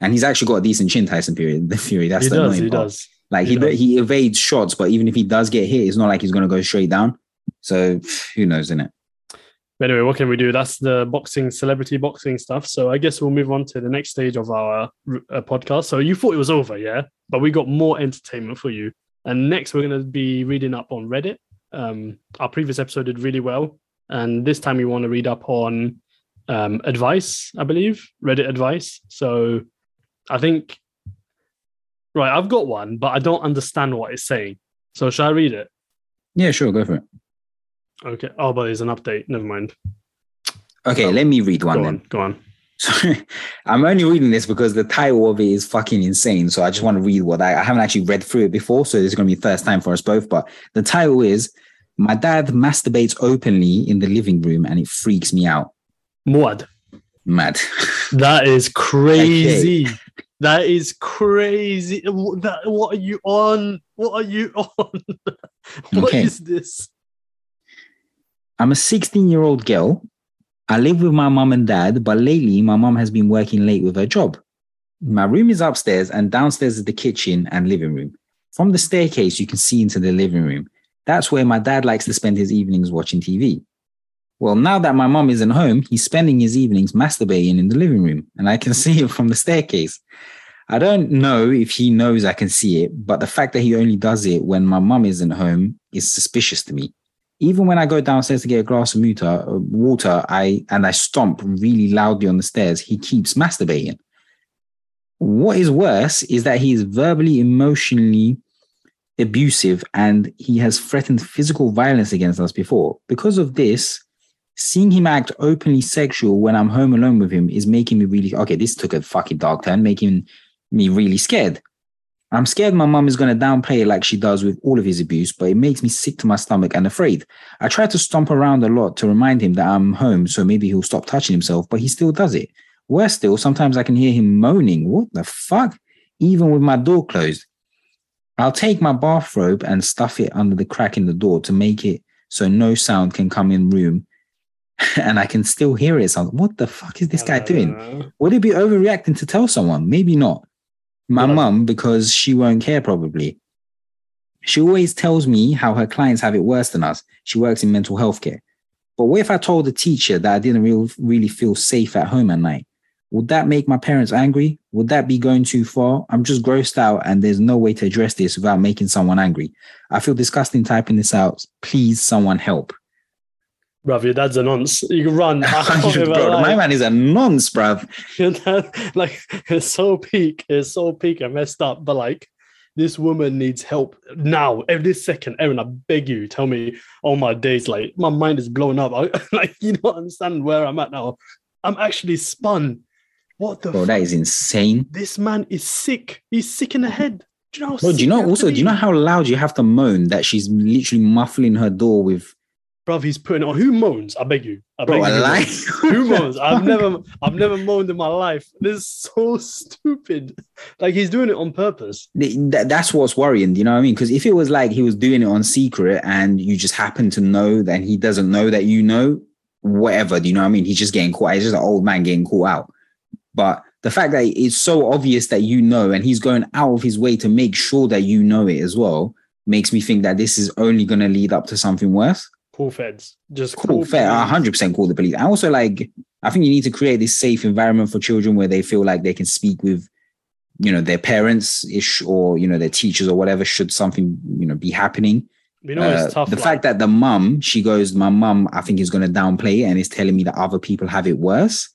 [SPEAKER 2] And he's actually got a decent chin, Tyson Fury. The Fury, that's
[SPEAKER 1] he
[SPEAKER 2] the
[SPEAKER 1] does,
[SPEAKER 2] annoying
[SPEAKER 1] he
[SPEAKER 2] part.
[SPEAKER 1] does.
[SPEAKER 2] Like
[SPEAKER 1] He
[SPEAKER 2] he
[SPEAKER 1] does.
[SPEAKER 2] he evades shots, but even if he does get hit, it's not like he's going to go straight down. So who knows, innit?
[SPEAKER 1] But anyway, what can we do? That's the boxing, celebrity boxing stuff. So I guess we'll move on to the next stage of our uh, podcast. So you thought it was over, yeah? But we got more entertainment for you. And next, we're going to be reading up on Reddit. Um, our previous episode did really well. And this time, we want to read up on um, advice, I believe, Reddit advice. So I think, right, I've got one, but I don't understand what it's saying. So shall I read it?
[SPEAKER 2] Yeah, sure, go for it.
[SPEAKER 1] Okay. Oh, but there's an update. Never mind.
[SPEAKER 2] Okay,
[SPEAKER 1] Oh,
[SPEAKER 2] let me read one
[SPEAKER 1] Go
[SPEAKER 2] then.
[SPEAKER 1] on. Go on.
[SPEAKER 2] So I'm only reading this because the title of it is fucking insane. So I just want to read what I, I haven't actually read through it before. So this is going to be first time for us both. But the title is My Dad Masturbates Openly in the Living Room and it freaks me out.
[SPEAKER 1] Muad.
[SPEAKER 2] Mad.
[SPEAKER 1] That is crazy. That is crazy. That, what are you on? What are you on? What is
[SPEAKER 2] Okay.
[SPEAKER 1] this?
[SPEAKER 2] I'm a 16 year old girl. I live with my mum and dad, but lately my mum has been working late with her job. My room is upstairs, and downstairs is the kitchen and living room. From the staircase, you can see into the living room. That's where my dad likes to spend his evenings watching TV. Well, now that my mum isn't home, he's spending his evenings masturbating in the living room, and I can see it from the staircase. I don't know if he knows I can see it, but the fact that he only does it when my mum isn't home is suspicious to me even when I go downstairs to get a glass of uh, water, I and I stomp really loudly on the stairs, he keeps masturbating. What is worse is that he is verbally, emotionally abusive, and he has threatened physical violence against us before. Because of this, seeing him act openly sexual when I'm home alone with him is making me really okay. This took a fucking dark turn, making me really scared. I'm scared my mum is going to downplay it like she does with all of his abuse, but it makes me sick to my stomach and afraid. I try to stomp around a lot to remind him that I'm home, so maybe he'll stop touching himself, but he still does it. Worse still, sometimes I can hear him moaning. What the fuck? Even with my door closed. I'll take my bathrobe and stuff it under the crack in the door to make it so no sound can come in room and I can still hear it. Sound. What the fuck is this guy doing? Would it be overreacting to tell someone? Maybe not. My
[SPEAKER 1] Yeah.
[SPEAKER 2] mum, because she won't care probably. She always tells me how her clients have it worse than us. She works in mental health care. But what if I told the teacher that I didn't real, really feel safe at home at night? Would that make my parents angry? Would that be going too far? I'm just grossed out and there's no way to address this without making someone angry. I feel disgusting typing this out. Please, someone help.
[SPEAKER 1] Bruv, your dad's a nonce. You can run.
[SPEAKER 2] Bro, my man is a nonce, bruv.
[SPEAKER 1] Your dad, like, it's so peak. It's so peak and messed up. But like, this woman needs help now, every second. Aaron, I beg you, tell me all my days. Like, my mind is blown up. I, like, you don't understand where I'm at now. I'm actually spun. What the
[SPEAKER 2] Bro, that is insane.
[SPEAKER 1] This man is sick. He's sick in the head. Do you know? how
[SPEAKER 2] Bro, do you know also, do you know how loud you have to moan that she's literally muffling her door with
[SPEAKER 1] Bruv, he's putting on. Who moans? I beg you. I beg
[SPEAKER 2] a
[SPEAKER 1] you. who
[SPEAKER 2] lie?
[SPEAKER 1] moans? Who moans? I've never, I've never moaned in my life. This is so stupid. Like he's doing it on purpose.
[SPEAKER 2] That, that's what's worrying, you know what I mean? Because if it was like he was doing it on secret and you just happen to know that he doesn't know that you know, whatever, do you know what I mean? He's just getting caught. He's just an old man getting caught out. But the fact that it's so obvious that you know, and he's going out of his way to make sure that you know it as well, makes me think that this is only going to lead up to something worse.
[SPEAKER 1] Call feds. Just
[SPEAKER 2] Cool, fair. hundred percent call the police. I also like. I think you need to create this safe environment for children where they feel like they can speak with, you know, their parents ish or you know their teachers or whatever. Should something you know be happening,
[SPEAKER 1] You know,
[SPEAKER 2] Uh,
[SPEAKER 1] it's tough.
[SPEAKER 2] the
[SPEAKER 1] like-
[SPEAKER 2] fact that the mum she goes, my mum, I think is going to downplay it and is telling me that other people have it worse.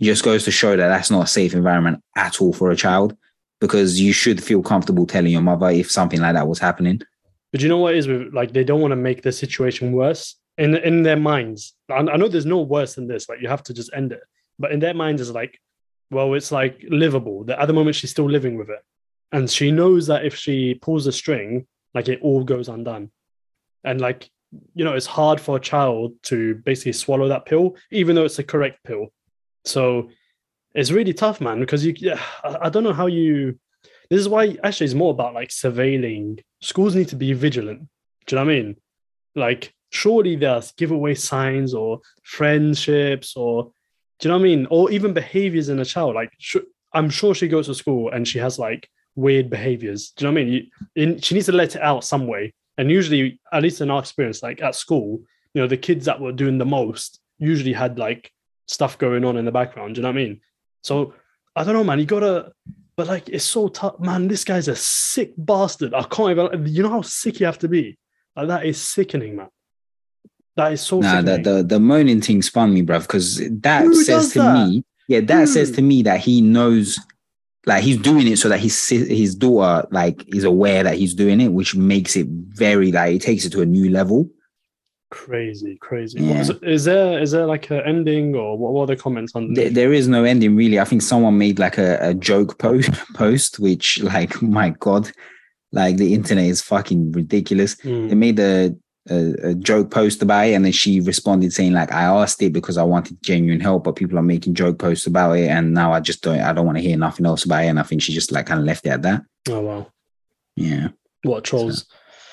[SPEAKER 2] Just goes to show that that's not a safe environment at all for a child. because you should feel comfortable telling your mother if something like that was happening.
[SPEAKER 1] But you know what is with like they don't want to make the situation worse in in their minds. I, I know there's no worse than this. Like you have to just end it. But in their minds, is like, well, it's like livable. That at the moment she's still living with it, and she knows that if she pulls a string, like it all goes undone, and like you know, it's hard for a child to basically swallow that pill, even though it's the correct pill. So it's really tough, man, because you, I don't know how you. This is why actually it's more about like surveilling. Schools need to be vigilant. Do you know what I mean? Like, surely there's giveaway signs or friendships or, do you know what I mean? Or even behaviors in a child. Like, sh- I'm sure she goes to school and she has like weird behaviors. Do you know what I mean? You, in, she needs to let it out some way. And usually, at least in our experience, like at school, you know, the kids that were doing the most usually had like stuff going on in the background. Do you know what I mean? So I don't know, man. You gotta, but like, it's so tough, man. This guy's a sick bastard. I can't even. You know how sick you have to be. Like that is sickening, man. That is so.
[SPEAKER 2] Nah, the,
[SPEAKER 1] sickening.
[SPEAKER 2] the the moaning thing spun me, bruv, because that
[SPEAKER 1] Who
[SPEAKER 2] says to
[SPEAKER 1] that?
[SPEAKER 2] me, yeah, that says to me that he knows, like he's doing it so that his his daughter like is aware that he's doing it, which makes it very like it takes it to a new level.
[SPEAKER 1] Crazy, crazy.
[SPEAKER 2] Yeah.
[SPEAKER 1] Is, is there is there like an ending or what were the comments on?
[SPEAKER 2] There, there is no ending really. I think someone made like a, a joke post post, which like my god, like the internet is fucking ridiculous.
[SPEAKER 1] Mm.
[SPEAKER 2] They made a, a a joke post about it, and then she responded saying like, "I asked it because I wanted genuine help, but people are making joke posts about it, and now I just don't. I don't want to hear nothing else about it." And I think she just like kind of left it at that.
[SPEAKER 1] Oh wow,
[SPEAKER 2] Yeah,
[SPEAKER 1] what trolls?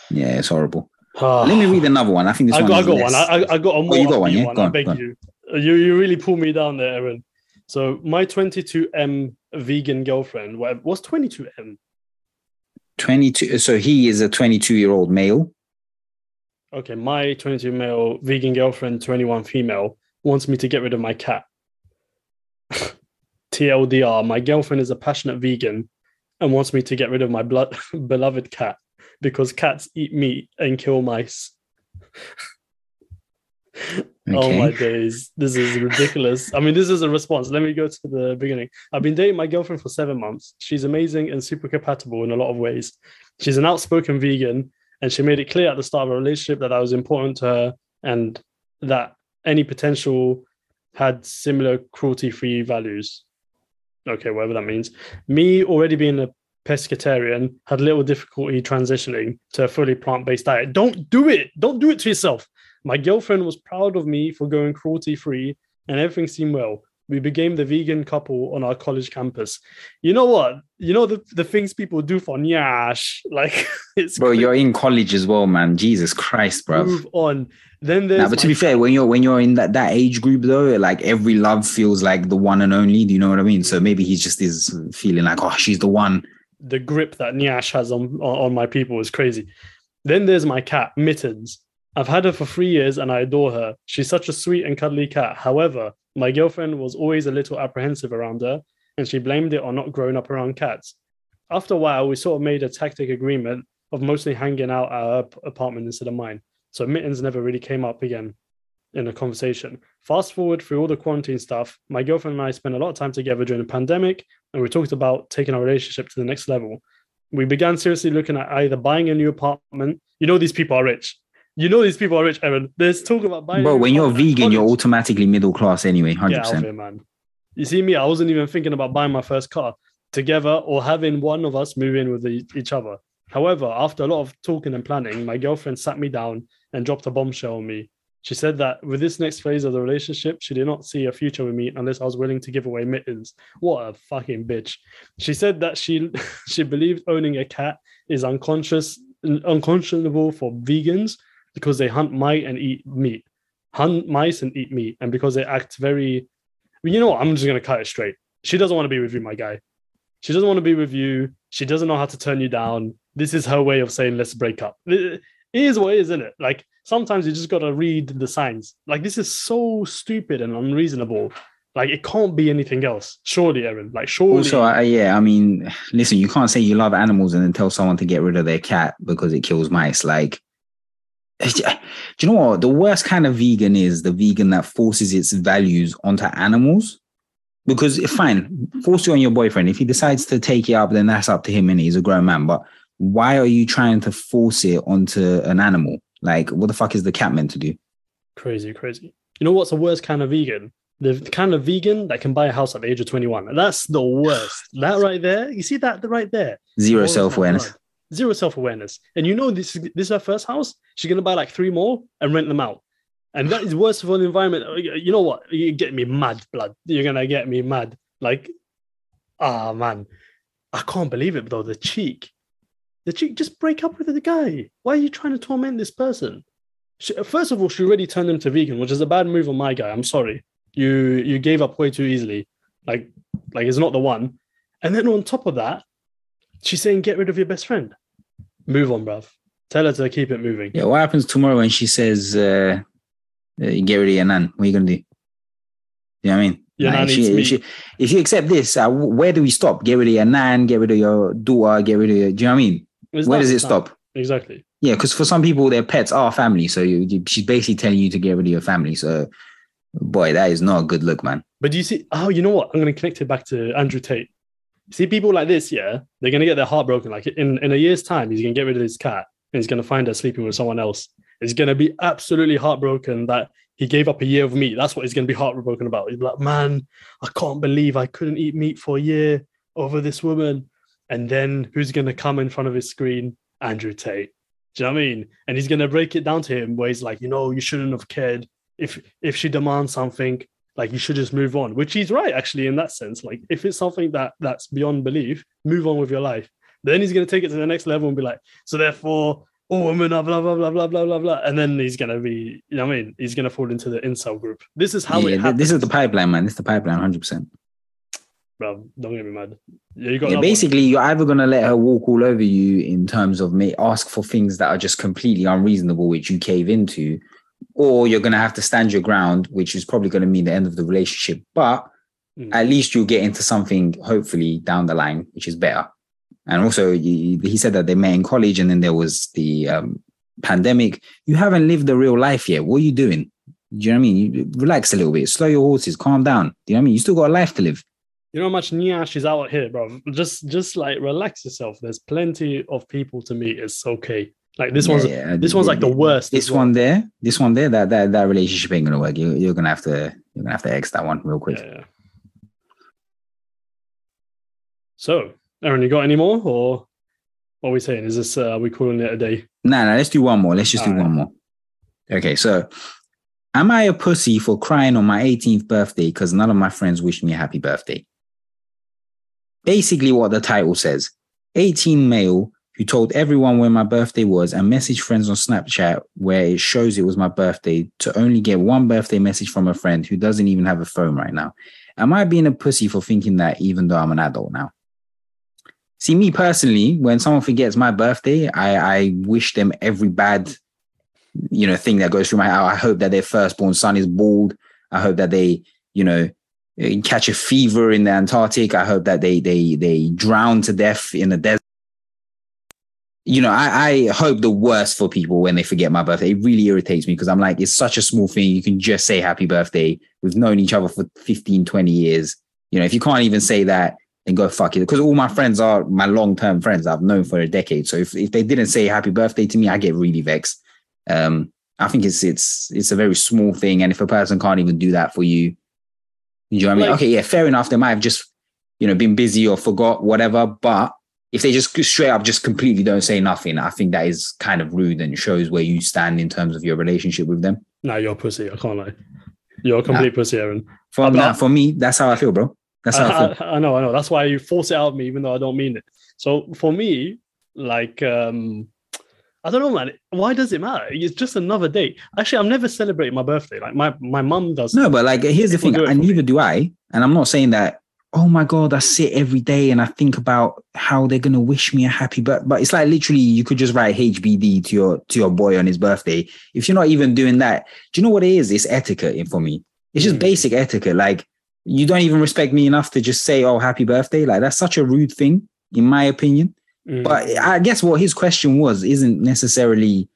[SPEAKER 2] yeah, it's horrible.
[SPEAKER 1] Ah.
[SPEAKER 2] Let me read another one. I think this
[SPEAKER 1] I
[SPEAKER 2] one.
[SPEAKER 1] got, I got
[SPEAKER 2] less-
[SPEAKER 1] one. I, I- I got a more
[SPEAKER 2] you got one, yeah?
[SPEAKER 1] one.
[SPEAKER 2] Go
[SPEAKER 1] I
[SPEAKER 2] on,
[SPEAKER 1] beg
[SPEAKER 2] on.
[SPEAKER 1] you. You you really pulled me down there, Aaron. So my 22M vegan girlfriend, what's 22M?
[SPEAKER 2] 22. So he is a 22 year old male.
[SPEAKER 1] Okay, my 22 male vegan girlfriend, 21 female, wants me to get rid of my cat. TLDR, my girlfriend is a passionate vegan and wants me to get rid of my blood, beloved cat because cats eat meat and kill mice. Oh my
[SPEAKER 2] Okay.
[SPEAKER 1] days. This is ridiculous. I mean, this is a response. Let me go to the beginning. I've been dating my girlfriend for seven months. She's amazing and super compatible in a lot of ways. She's an outspoken vegan, and she made it clear at the start of our relationship that that was important to her and that any potential had similar cruelty free values. Okay, whatever that means. Me already being a pescatarian had little difficulty transitioning to a fully plant based diet. Don't do it. Don't do it to yourself. My girlfriend was proud of me for going cruelty free, and everything seemed well. We became the vegan couple on our college campus. You know what? You know the, the things people do for Nyash. Like it's
[SPEAKER 2] Bro,
[SPEAKER 1] crazy.
[SPEAKER 2] you're in college as well, man. Jesus Christ, bro.
[SPEAKER 1] move on. Then there's
[SPEAKER 2] Nah, but to be fair, when you're when you're in that, that age group though, like every love feels like the one and only. Do you know what I mean? So maybe he's just is feeling like, oh, she's the one.
[SPEAKER 1] The grip that Nyash has on, on my people is crazy. Then there's my cat, Mittens. I've had her for three years and I adore her. She's such a sweet and cuddly cat. However, my girlfriend was always a little apprehensive around her and she blamed it on not growing up around cats. After a while, we sort of made a tactic agreement of mostly hanging out at her apartment instead of mine. So Mittens never really came up again in a conversation. Fast forward through all the quarantine stuff, my girlfriend and I spent a lot of time together during the pandemic and we talked about taking our relationship to the next level. We began seriously looking at either buying a new apartment. You know, these people are rich. You know, these people are rich, Evan. There's talk about buying. new
[SPEAKER 2] when you're vegan, you're automatically middle class anyway, hundred
[SPEAKER 1] Get out of
[SPEAKER 2] percent.
[SPEAKER 1] here, man. You see me, I wasn't even thinking about buying my first car together or having one of us move in with each other. However, after a lot of talking and planning, my girlfriend sat me down and dropped a bombshell on me. She said that with this next phase of the relationship, she did not see a future with me unless I was willing to give away mittens. What a fucking bitch. She said that she she believed owning a cat is unconscious unconscionable for vegans because they hunt mice and eat meat. Hunt mice and eat meat. And because they act very you know what? I'm just gonna cut it straight. She doesn't want to be with you, my guy. She doesn't want to be with you. She doesn't know how to turn you down. This is her way of saying let's break up. It is what it is, isn't it? Like sometimes you just gotta read the signs. Like this is so stupid and unreasonable. Like it can't be anything else. Surely, Aaron. Like surely.
[SPEAKER 2] Also, I, yeah, I mean, listen, you can't say you love animals and then tell someone to get rid of their cat because it kills mice. Like, do you know what? The worst kind of vegan is the vegan that forces its values onto animals Because fine, force it on your boyfriend. If he decides to take it up, then that's up to him and he's a grown man. But why are you trying to force it onto an animal? Like, what the fuck is the cat meant to do?
[SPEAKER 1] Crazy, crazy. You know what's the worst kind of vegan? The kind of vegan that can buy a house at the age of 21. That's the worst. that right there, you see that right there?
[SPEAKER 2] Zero self awareness.
[SPEAKER 1] Zero self awareness. And you know this, this is her first house. She's gonna buy like three more and rent them out. And that is worse for the environment. You know what? You get me mad, blood. You're gonna get me mad. Like, ah man, I can't believe it though. The cheek, the cheek. Just break up with the guy. Why are you trying to torment this person? She, first of all, she already turned him to vegan, which is a bad move on my guy. I'm sorry. You you gave up way too easily. Like like it's not the one. And then on top of that, she's saying get rid of your best friend. Move on, bruv. Tell her to keep it moving.
[SPEAKER 2] Yeah, what happens tomorrow when she says, uh, uh, get rid of your nan? What are you going to do? You know what I mean?
[SPEAKER 1] Your nan
[SPEAKER 2] if, she, if, she, if you accept this, uh, where do we stop? Get rid of your nan, get rid of your daughter, get rid of your. Do you know what I mean?
[SPEAKER 1] It's
[SPEAKER 2] Where does it
[SPEAKER 1] it's
[SPEAKER 2] stop?
[SPEAKER 1] Exactly.
[SPEAKER 2] Yeah, because for some people, their pets are family. So you, you- she's basically telling you to get rid of your family. So, boy, that is not a good look, man.
[SPEAKER 1] But do you see? Oh, you know what? I'm going to connect it back to Andrew Tate. See, people like this, yeah, they're going to get their heart broken. Like in, in a year's time, he's going to get rid of his cat and he's going to find her sleeping with someone else. He's going to be absolutely heartbroken that he gave up a year of meat. That's what he's going to be heartbroken about. He's like, man, I can't believe I couldn't eat meat for a year over this woman. And then who's going to come in front of his screen? Andrew Tate. Do you know what I mean? And he's going to break it down to him where he's like, you know, you shouldn't have cared. If if she demands something, like you should just move on which he's right actually in that sense like if it's something that that's beyond belief move on with your life then he's going to take it to the next level and be like so therefore all women are blah blah blah blah blah blah blah and then he's going to be you know what i mean he's going to fall into the incel group this is how
[SPEAKER 2] yeah,
[SPEAKER 1] it happens
[SPEAKER 2] this is the pipeline, man. This is the pipeline, 100%.
[SPEAKER 1] Bro don't get me mad yeah you got
[SPEAKER 2] Yeah,
[SPEAKER 1] another one.
[SPEAKER 2] basically, you're either going to let her walk all over you in terms of may ask for things that are just completely unreasonable, which you cave into, or you're going to have to stand your ground, which is probably going to mean the end of the relationship. But
[SPEAKER 1] Mm.
[SPEAKER 2] at least you'll get into something hopefully down the line, which is better. And also, he said that they met in college, and then there was the um, pandemic. You haven't lived the real life yet. What are you doing? Do you know what I mean? You relax a little bit, slow your horses, calm down. Do you know what I mean? You still got a life to live.
[SPEAKER 1] You know how much nyash is out here bro just just like relax yourself there's plenty of people to meet it's okay like this one's
[SPEAKER 2] Yeah, yeah.
[SPEAKER 1] this one's like the worst
[SPEAKER 2] This
[SPEAKER 1] well.
[SPEAKER 2] one there, this one there, that that that relationship ain't gonna work. You, you're gonna have to you're gonna have to X that one real quick.
[SPEAKER 1] Yeah, yeah. So, Aaron, you got any more, or what are we saying? Is this uh, are we calling it a day?
[SPEAKER 2] Nah, nah, let's do one more. Let's just do
[SPEAKER 1] Alright.
[SPEAKER 2] one more. Okay, so am I a pussy for crying on my 18th birthday because none of my friends wished me a happy birthday? Basically, what the title says 18 male who told everyone when my birthday was and messaged friends on Snapchat where it shows it was my birthday to only get one birthday message from a friend who doesn't even have a phone right now. Am I being a pussy for thinking that even though I'm an adult now? See, me personally, when someone forgets my birthday, I, I wish them every bad, you know, thing that goes through my. I hope that their firstborn son is bald. I hope that they, you know, catch a fever in the Antarctic. I hope that they they they drown to death in the desert. You know, I, I hope the worst for people when they forget my birthday. It really irritates me because I'm like, it's such a small thing. You can just say happy birthday. We've known each other for 15, 20 years. You know, if you can't even say that, then go fuck it. Because all my friends are my long term friends I've known for a decade. So if, if they didn't say happy birthday to me, I get really vexed. Um, I think it's it's it's a very small thing, and if a person can't even do that for you, you know what I mean?
[SPEAKER 1] Like-
[SPEAKER 2] okay, yeah, fair enough. They might have just you know been busy or forgot whatever, but if they just straight up just completely don't say nothing, I think that is kind of rude and shows where you stand in terms of your relationship with them.
[SPEAKER 1] Nah, you're a pussy. I can't lie. You're a complete pussy, Aaron.
[SPEAKER 2] For,
[SPEAKER 1] Uh,
[SPEAKER 2] nah, for me, that's how I feel, bro. That's how I
[SPEAKER 1] I,
[SPEAKER 2] feel.
[SPEAKER 1] I, I know, I know. That's why you force it out of me, even though I don't mean it. So for me, like, um, I don't know, man. Why does it matter? It's just another date. Actually, I'm never celebrating my birthday. Like my my mum does.
[SPEAKER 2] No, but like here's the thing, and
[SPEAKER 1] me.
[SPEAKER 2] neither do I. And I'm not saying that, oh my God, I sit every day and I think about how they're gonna wish me a happy birthday. But it's like literally you could just write HBD to your to your boy on his birthday. If you're not even doing that, do you know what it is? It's etiquette for me. It's just
[SPEAKER 1] Mm.
[SPEAKER 2] basic etiquette. Like you don't even respect me enough to just say, oh, happy birthday. Like that's such a rude thing, in my opinion.
[SPEAKER 1] Mm.
[SPEAKER 2] But I guess what his question was isn't necessarily,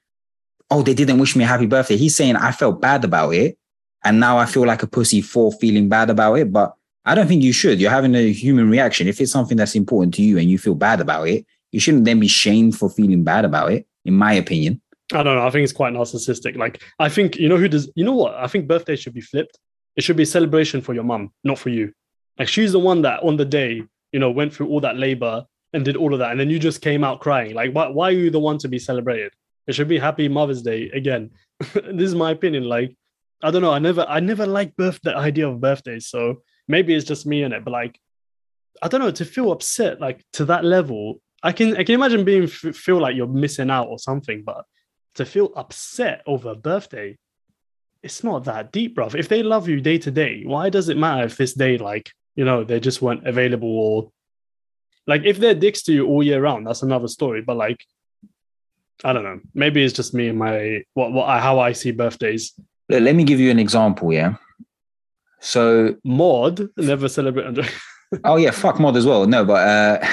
[SPEAKER 2] oh, they didn't wish me a happy birthday. He's saying I felt bad about it. And now I feel like a pussy for feeling bad about it. But I don't think you should. You're having a human reaction. If it's something that's important to you and you feel bad about it, you shouldn't then be shamed for feeling bad about it, in my opinion.
[SPEAKER 1] I don't know. I think it's quite narcissistic. Like, I think, you know, who does, you know what? I think birthday should be flipped. It should be a celebration for your mum, not for you. Like, she's the one that on the day, you know, went through all that labor and did all of that. And then you just came out crying. Like, why, why are you the one to be celebrated? It should be Happy Mother's Day again. this is my opinion. Like, I don't know. I never, I never liked birth the idea of birthdays. So maybe it's just me in it. But like, I don't know. To feel upset like to that level, I can, I can imagine being feel like you're missing out or something. But to feel upset over a birthday, it's not that deep, bro. If they love you day to day, why does it matter if this day, like, you know, they just weren't available or like if they're dicks to you all year round, that's another story. But like, I don't know. Maybe it's just me and my what what how I see birthdays.
[SPEAKER 2] Let me give you an example. Yeah. So
[SPEAKER 1] mod never celebrate.
[SPEAKER 2] Under- oh yeah, fuck mod as well. No, but uh,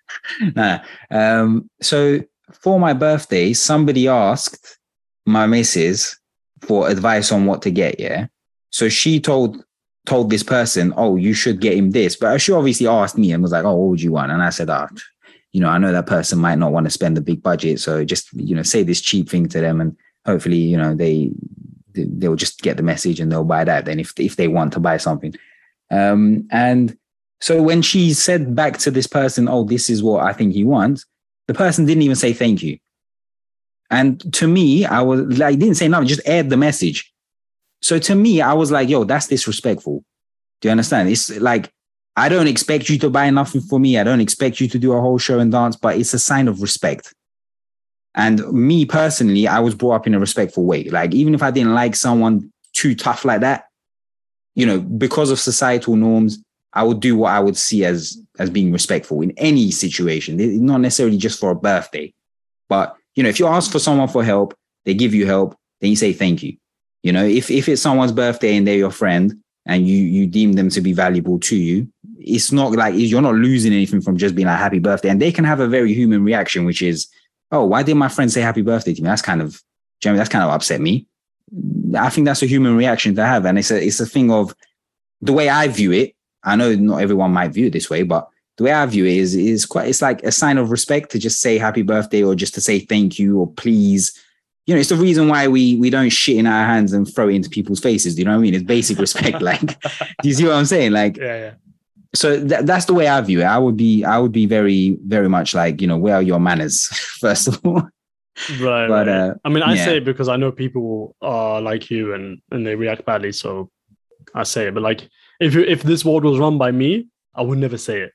[SPEAKER 2] nah. Um, so for my birthday, somebody asked my missus for advice on what to get. Yeah. So she told told this person, "Oh, you should get him this," but she obviously asked me and was like, "Oh, what would you want?" And I said, "Ah, you know, I know that person might not want to spend the big budget, so just you know, say this cheap thing to them, and hopefully, you know, they they'll just get the message and they'll buy that. Then if if they want to buy something, um, and so when she said back to this person, "Oh, this is what I think he wants," the person didn't even say thank you. And to me, I was like, didn't say nothing, just aired the message. So to me, I was like, yo, that's disrespectful. Do you understand? It's like, I don't expect you to buy nothing for me. I don't expect you to do a whole show and dance, but it's a sign of respect. And me personally, I was brought up in a respectful way. Like, even if I didn't like someone too tough like that, you know, because of societal norms, I would do what I would see as as being respectful in any situation, not necessarily just for a birthday. But you know, if you ask for someone for help, they give you help, then you say thank you. You know, if if it's someone's birthday and they're your friend and you you deem them to be valuable to you, it's not like you're not losing anything from just being like happy birthday. And they can have a very human reaction, which is, oh, why did my friend say happy birthday to me? That's kind of, Jeremy, that's kind of upset me. I think that's a human reaction to have, and it's a it's a thing of the way I view it. I know not everyone might view it this way, but the way I view it is is quite it's like a sign of respect to just say happy birthday or just to say thank you or please you know, it's the reason why we we don't shit in our hands and throw it into people's faces. Do you know what I mean? It's basic respect. like, do you see what I'm saying? Like,
[SPEAKER 1] yeah, yeah.
[SPEAKER 2] So th- that's the way I view it. I would be, I would be very, very much like, you know, where are your manners first of all?
[SPEAKER 1] Right. But right. Uh, I mean, I yeah. say it because I know people are like you and and they react badly. So I say it. But like, if you if this world was run by me, I would never say it.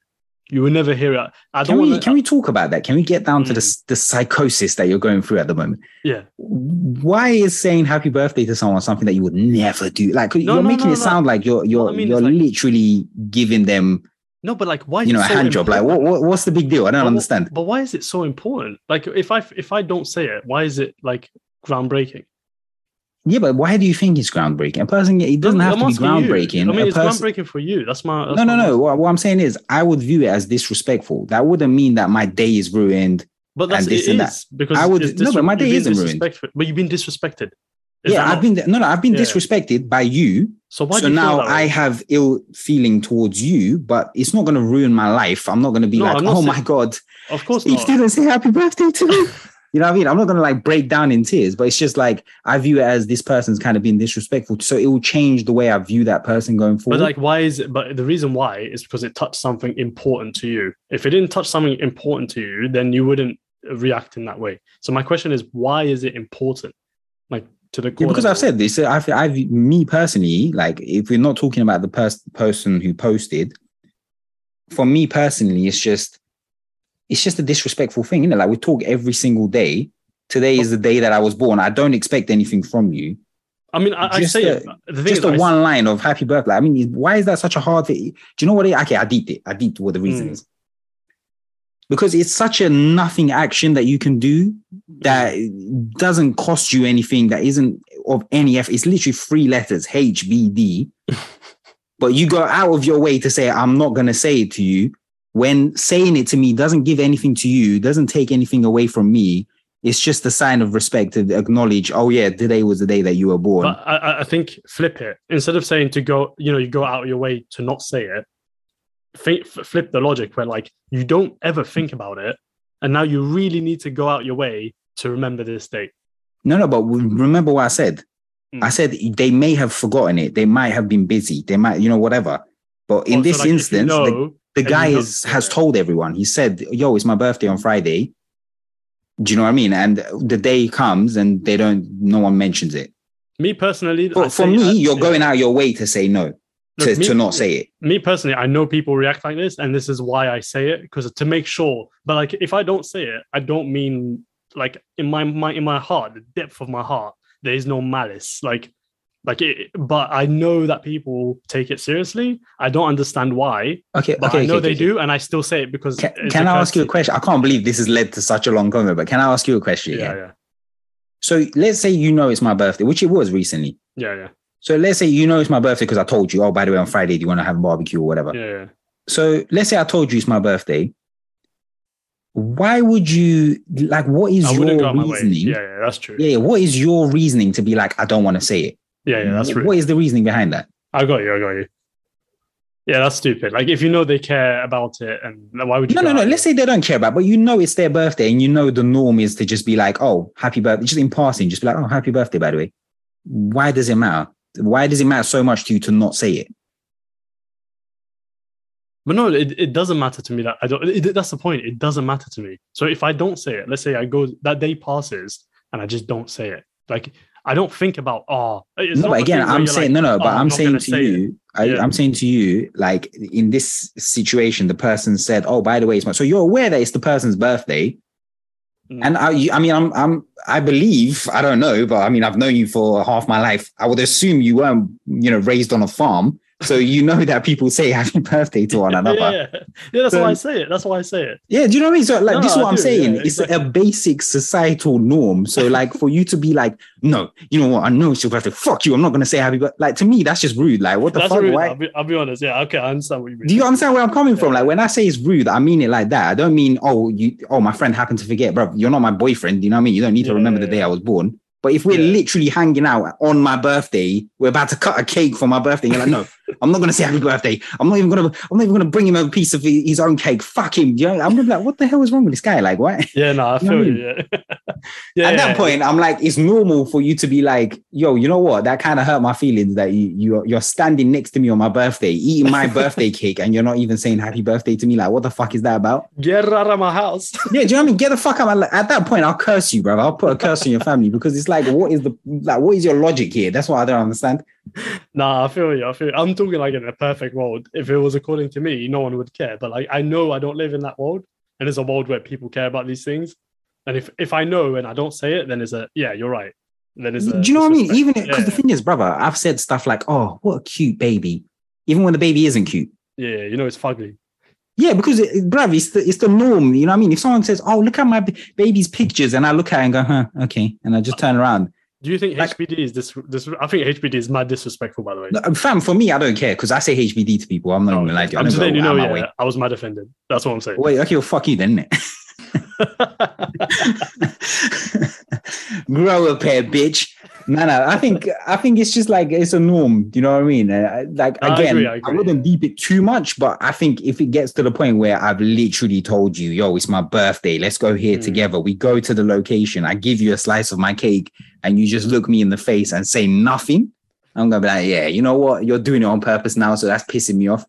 [SPEAKER 1] You will never hear it. I
[SPEAKER 2] don't. Can we, wanna, can we talk about that? Can we get down mm. to the mm. the psychosis that you're going through at the moment?
[SPEAKER 1] Yeah.
[SPEAKER 2] Why is saying happy birthday to someone something that you would never do? Like no, you're no, making no, it sound like you're you're I mean, you're like, literally giving them.
[SPEAKER 1] No, but like why?
[SPEAKER 2] You know, a so hand job. Like what, what? What's the big deal? I don't
[SPEAKER 1] but,
[SPEAKER 2] understand.
[SPEAKER 1] But why is it so important? Like if I if I don't say it, why is it like groundbreaking?
[SPEAKER 2] Yeah, but why do you think it's groundbreaking? A person, it doesn't have I'm to be groundbreaking.
[SPEAKER 1] You. I mean, it's groundbreaking for you. That's my. That's
[SPEAKER 2] no, no, no. What, what, I'm saying is, I would view it as disrespectful. That wouldn't mean that my day is ruined.
[SPEAKER 1] But that's
[SPEAKER 2] this
[SPEAKER 1] it is, that. because
[SPEAKER 2] I would. no, but my day isn't ruined.
[SPEAKER 1] But you've been disrespected.
[SPEAKER 2] Is yeah, I've been no, no. I've been yeah. disrespected by you.
[SPEAKER 1] So why?
[SPEAKER 2] So now I have ill feeling towards you, but it's not going to ruin my life. I'm not going to be no, like, oh saying, my god.
[SPEAKER 1] Of course,
[SPEAKER 2] you didn't say happy birthday to me. You know what I mean? I'm not gonna like break down in tears, but it's just like I view it as this person's kind of being disrespectful. So it will change the way I view that person going forward.
[SPEAKER 1] But like, why is it? But the reason why is because it touched something important to you. If it didn't touch something important to you, then you wouldn't react in that way. So my question is, why is it important? Like to the
[SPEAKER 2] yeah, because I've said this. I've, I've me personally, like if we're not talking about the pers- person who posted, for me personally, it's just it's just a disrespectful thing, isn't it? Like we talk every single day. Today is the day that I was born. I don't expect anything from you.
[SPEAKER 1] I mean, I, I say a,
[SPEAKER 2] it, just a one line of happy birthday. I mean, why is that such a hard thing? Do you know what? It, okay, I deeped it. I deeped what the reason mm. is. Because it's such a nothing action that you can do that doesn't cost you anything, that isn't of any effort. It's literally three letters, HBD. but you go out of your way to say, I'm not going to say it to you when saying it to me doesn't give anything to you, doesn't take anything away from me, It's just a sign of respect to acknowledge, oh yeah, today was the day that you were born.
[SPEAKER 1] But I- I, I think flip it instead of saying to go, you know, you go out of your way to not say it. Think, f- flip the logic where like you don't ever think about it, and now you really need to go out your way to remember this date.
[SPEAKER 2] no, no, but remember what I said.
[SPEAKER 1] Mm.
[SPEAKER 2] I said they may have forgotten it. They might have been busy. They might, you know, whatever. But in
[SPEAKER 1] Well, so,
[SPEAKER 2] this
[SPEAKER 1] like, if you
[SPEAKER 2] instance, the,
[SPEAKER 1] know-
[SPEAKER 2] the guy is, has told everyone. He said, "Yo, it's my birthday on Friday." Do you know what I mean? And the day comes and they don't. No one mentions it.
[SPEAKER 1] me personally,
[SPEAKER 2] For, for me,
[SPEAKER 1] I-
[SPEAKER 2] you're
[SPEAKER 1] yeah.
[SPEAKER 2] going out your way to say no, to,
[SPEAKER 1] me-
[SPEAKER 2] to not say it.
[SPEAKER 1] me personally, I know people react like this, and this is why I say it because to make sure. But like, if I don't say it, I don't mean like in my, my in my heart, the depth of my heart, there is no malice. Like, like it. But I know that people take it seriously. I don't understand why,
[SPEAKER 2] Okay,
[SPEAKER 1] but
[SPEAKER 2] okay,
[SPEAKER 1] I know
[SPEAKER 2] okay,
[SPEAKER 1] they
[SPEAKER 2] okay.
[SPEAKER 1] do, and I still say it because.
[SPEAKER 2] Can, can I ask you a question? I can't believe this has led to such a long comment, but can I ask you a question?
[SPEAKER 1] Yeah, yeah,
[SPEAKER 2] So let's say you know it's my birthday, which it was recently.
[SPEAKER 1] yeah, yeah,
[SPEAKER 2] So let's say you know it's my birthday because I told you, oh, by the way, on Friday, do you want to have a barbecue or whatever?
[SPEAKER 1] yeah, yeah.
[SPEAKER 2] So let's say I told you it's my birthday. Why would you like what is
[SPEAKER 1] I wouldn't go
[SPEAKER 2] your reasoning?
[SPEAKER 1] Yeah, yeah, that's true.
[SPEAKER 2] Yeah, yeah, what is your reasoning to be like, I don't want to say it?
[SPEAKER 1] Yeah, yeah, that's true.
[SPEAKER 2] What is the reasoning behind that?
[SPEAKER 1] I got you. I got you. Yeah, that's stupid. Like, if you know they care about it, and why would you?
[SPEAKER 2] No, no, no. Let's say they don't care about, it, but you know it's their birthday, and you know the norm is to just be like, "Oh, happy birthday," just in passing, just be like, "Oh, happy birthday," by the way. Why does it matter? Why does it matter so much to you to not say it?
[SPEAKER 1] But no, it, it doesn't matter to me that I don't. It, that's the point. It doesn't matter to me. So if I don't say it, let's say I go that day passes and I just don't say it. Like I don't think about oh.
[SPEAKER 2] No, but again, I'm saying
[SPEAKER 1] like,
[SPEAKER 2] no, no. But
[SPEAKER 1] "Oh,
[SPEAKER 2] I'm
[SPEAKER 1] not
[SPEAKER 2] saying to
[SPEAKER 1] say it."
[SPEAKER 2] you, I,
[SPEAKER 1] Yeah.
[SPEAKER 2] I'm saying to you, like in this situation, the person said, "Oh, by the way, it's my." So you're aware that it's the person's birthday,
[SPEAKER 1] Mm.
[SPEAKER 2] and I, I mean, I'm, I'm, I believe, I don't know, but I mean, I've known you for half my life. I would assume you weren't, you know, raised on a farm, so you know that people say happy birthday to one another.
[SPEAKER 1] yeah, yeah. Yeah, that's
[SPEAKER 2] So-
[SPEAKER 1] why I say it. That's why I say it.
[SPEAKER 2] Yeah, do you know what I mean? So, like,
[SPEAKER 1] No,
[SPEAKER 2] this is what I'm
[SPEAKER 1] do,
[SPEAKER 2] saying.
[SPEAKER 1] yeah,
[SPEAKER 2] it's a basic societal norm. So, like, for you to be like, no, you know what? I know it's your birthday. Fuck you. I'm not going to say happy birthday. Like, to me, that's just rude. Like, what the
[SPEAKER 1] That's
[SPEAKER 2] fuck?
[SPEAKER 1] rude.
[SPEAKER 2] Why?
[SPEAKER 1] I'll be, I'll be honest. Yeah, okay, I understand what you mean.
[SPEAKER 2] Do you understand where I'm coming from? Like, when I say it's rude, I mean it like that. I don't mean, oh, you, oh, my friend happened to forget, bro. You're not my boyfriend. You know what I mean? You don't need to remember the day. I was born. But if we're literally hanging out on my birthday, we're about to cut a cake for my birthday. You're like, no, I'm not gonna say happy birthday. I'm not even gonna. I'm not even gonna bring him a piece of his own cake. Fuck him. You know, I'm gonna be like, what the hell is wrong with this guy? Like, what?
[SPEAKER 1] Yeah, no, I
[SPEAKER 2] You know
[SPEAKER 1] feel
[SPEAKER 2] I
[SPEAKER 1] you. Yeah. yeah
[SPEAKER 2] At
[SPEAKER 1] yeah,
[SPEAKER 2] that point, I'm like, it's normal for you to be like, yo, you know what? That kind of hurt my feelings that you you're, you're standing next to me on my birthday, eating my birthday cake, and you're not even saying happy birthday to me. Like, what the fuck is that about?
[SPEAKER 1] get out of my house.
[SPEAKER 2] Yeah, do you know what I mean? Get the fuck out. At that point, I'll curse you, bro. I'll put a curse on your family because it's like, what is the like? What is your logic here? That's what I don't understand.
[SPEAKER 1] Nah, I feel you. I feel. I'm talking like in a perfect world. If it was according to me, no one would care. But like, I know I don't live in that world, and it's a world where people care about these things. And if if I know and I don't say it, then it's a yeah, you're right. Then it's a
[SPEAKER 2] Do you know what I mean? Even because
[SPEAKER 1] yeah,
[SPEAKER 2] the thing is, brother, I've said stuff like, "Oh, what a cute baby," even when the baby isn't cute.
[SPEAKER 1] yeah, you know it's fugly.
[SPEAKER 2] Yeah, because it, it- bruv, it's the it's the norm. You know what I mean? If someone says, "Oh, look at my b- baby's pictures," and I look at it and go, "Huh, okay," and I just turn around.
[SPEAKER 1] Do you think
[SPEAKER 2] Like-
[SPEAKER 1] HBD is this? This I think HBD is mad disrespectful. By the way,
[SPEAKER 2] No, um, fam, for me, I don't care because I say HBD to people. I'm not
[SPEAKER 1] Oh,
[SPEAKER 2] even like
[SPEAKER 1] I'm just letting you know. Yeah,
[SPEAKER 2] way.
[SPEAKER 1] I was mad offended. That's what I'm saying.
[SPEAKER 2] Wait, okay, well, fuck you then. Grow up here, bitch. No, no. I think I think it's just like it's a norm. Do you know what I mean? Uh, I- like
[SPEAKER 1] I
[SPEAKER 2] again,
[SPEAKER 1] agree, I
[SPEAKER 2] I, wouldn't deep it too much, but I think if it gets to the point where I've literally told you, "Yo, it's my birthday. Let's go here
[SPEAKER 1] Mm.
[SPEAKER 2] together." We go to the location. I give you a slice of my cake, and you just look me in the face and say nothing. I'm gonna be like, "Yeah, you know what? You're doing it on purpose now, so that's pissing me off."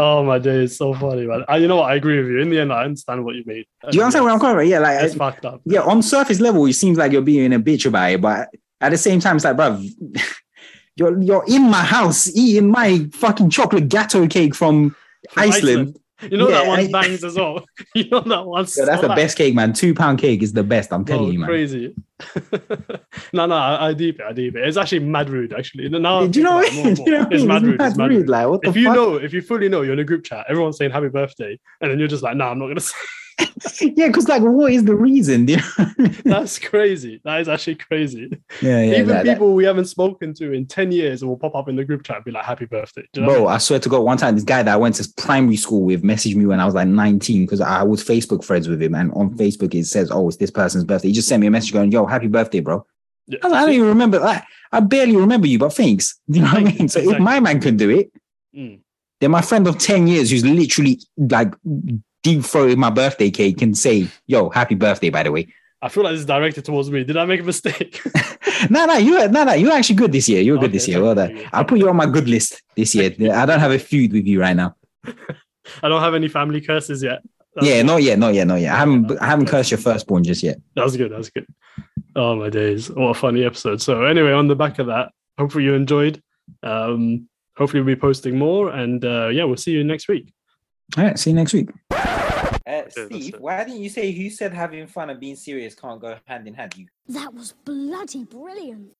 [SPEAKER 1] Oh my day, it's so funny, man. I, you know what? I agree with you. In the end, I understand what you mean.
[SPEAKER 2] Do you understand where I'm coming from? Yeah, like
[SPEAKER 1] It's fucked up.
[SPEAKER 2] yeah, on surface level, it seems like you're being a bitch about it, but at the same time, it's like, bruv, you're you're in my house eating my fucking chocolate gateau cake from,
[SPEAKER 1] From
[SPEAKER 2] Iceland.
[SPEAKER 1] You know that
[SPEAKER 2] Yeah,
[SPEAKER 1] one
[SPEAKER 2] I-
[SPEAKER 1] bangs as well. You know that one.
[SPEAKER 2] Yo, that's the best cake, man. Two pound cake is the best. I'm telling
[SPEAKER 1] Oh,
[SPEAKER 2] you, man.
[SPEAKER 1] crazy. no, no, I, I deep it. I deep it. It's actually mad rude, actually. Now
[SPEAKER 2] Do you know?
[SPEAKER 1] thinking it more and
[SPEAKER 2] do you know
[SPEAKER 1] more.
[SPEAKER 2] what I
[SPEAKER 1] It's
[SPEAKER 2] mean?
[SPEAKER 1] mad rude.
[SPEAKER 2] It's
[SPEAKER 1] It's mad rude.
[SPEAKER 2] Like, what
[SPEAKER 1] If you
[SPEAKER 2] fuck?
[SPEAKER 1] know, if you fully know, you're in a group chat, everyone's saying happy birthday, and then you're just like, nah, I'm not gonna say.
[SPEAKER 2] yeah, because like, what is the reason? Do you know what I mean?
[SPEAKER 1] That's crazy. That is actually crazy.
[SPEAKER 2] yeah, yeah.
[SPEAKER 1] Even
[SPEAKER 2] that- that-
[SPEAKER 1] people we haven't spoken to in 10 years will pop up in the group chat and be like, happy birthday. You know what I
[SPEAKER 2] Bro,
[SPEAKER 1] mean?
[SPEAKER 2] I swear to God, one time this guy that I went to primary school with messaged me when I was like 19 because I was Facebook friends with him. And on Facebook, it says, Oh, it's this person's birthday. He just sent me a message going, Yo, happy birthday, bro.
[SPEAKER 1] Yeah.
[SPEAKER 2] I, I don't even remember. Like, I barely remember you, but thanks. You know what I mean? So if my man can do it,
[SPEAKER 1] Mm.
[SPEAKER 2] then my friend of 10 years who's literally like deep throating my birthday cake can say, Yo, happy birthday, by the way.
[SPEAKER 1] I feel like this is directed towards me. Did I make a mistake?
[SPEAKER 2] no, no, you no, no, you're actually good this year. You're good this year. Well
[SPEAKER 1] you,
[SPEAKER 2] done. I'll put you on my good list this year. I don't have a feud with you right now.
[SPEAKER 1] I don't have any family curses yet. That's
[SPEAKER 2] yeah, not yet, not yet, not yet. I haven't I haven't cursed your firstborn just yet.
[SPEAKER 1] That's good. That's good. Oh my days! What a funny episode. So anyway, on the back of that, hopefully you enjoyed. Um, hopefully we'll be posting more, and uh, yeah, we'll see you next week.
[SPEAKER 2] All right, see you next week.
[SPEAKER 3] Uh, Steve, why didn't you say who said having fun and being serious can't go hand in hand? You
[SPEAKER 4] That was bloody brilliant.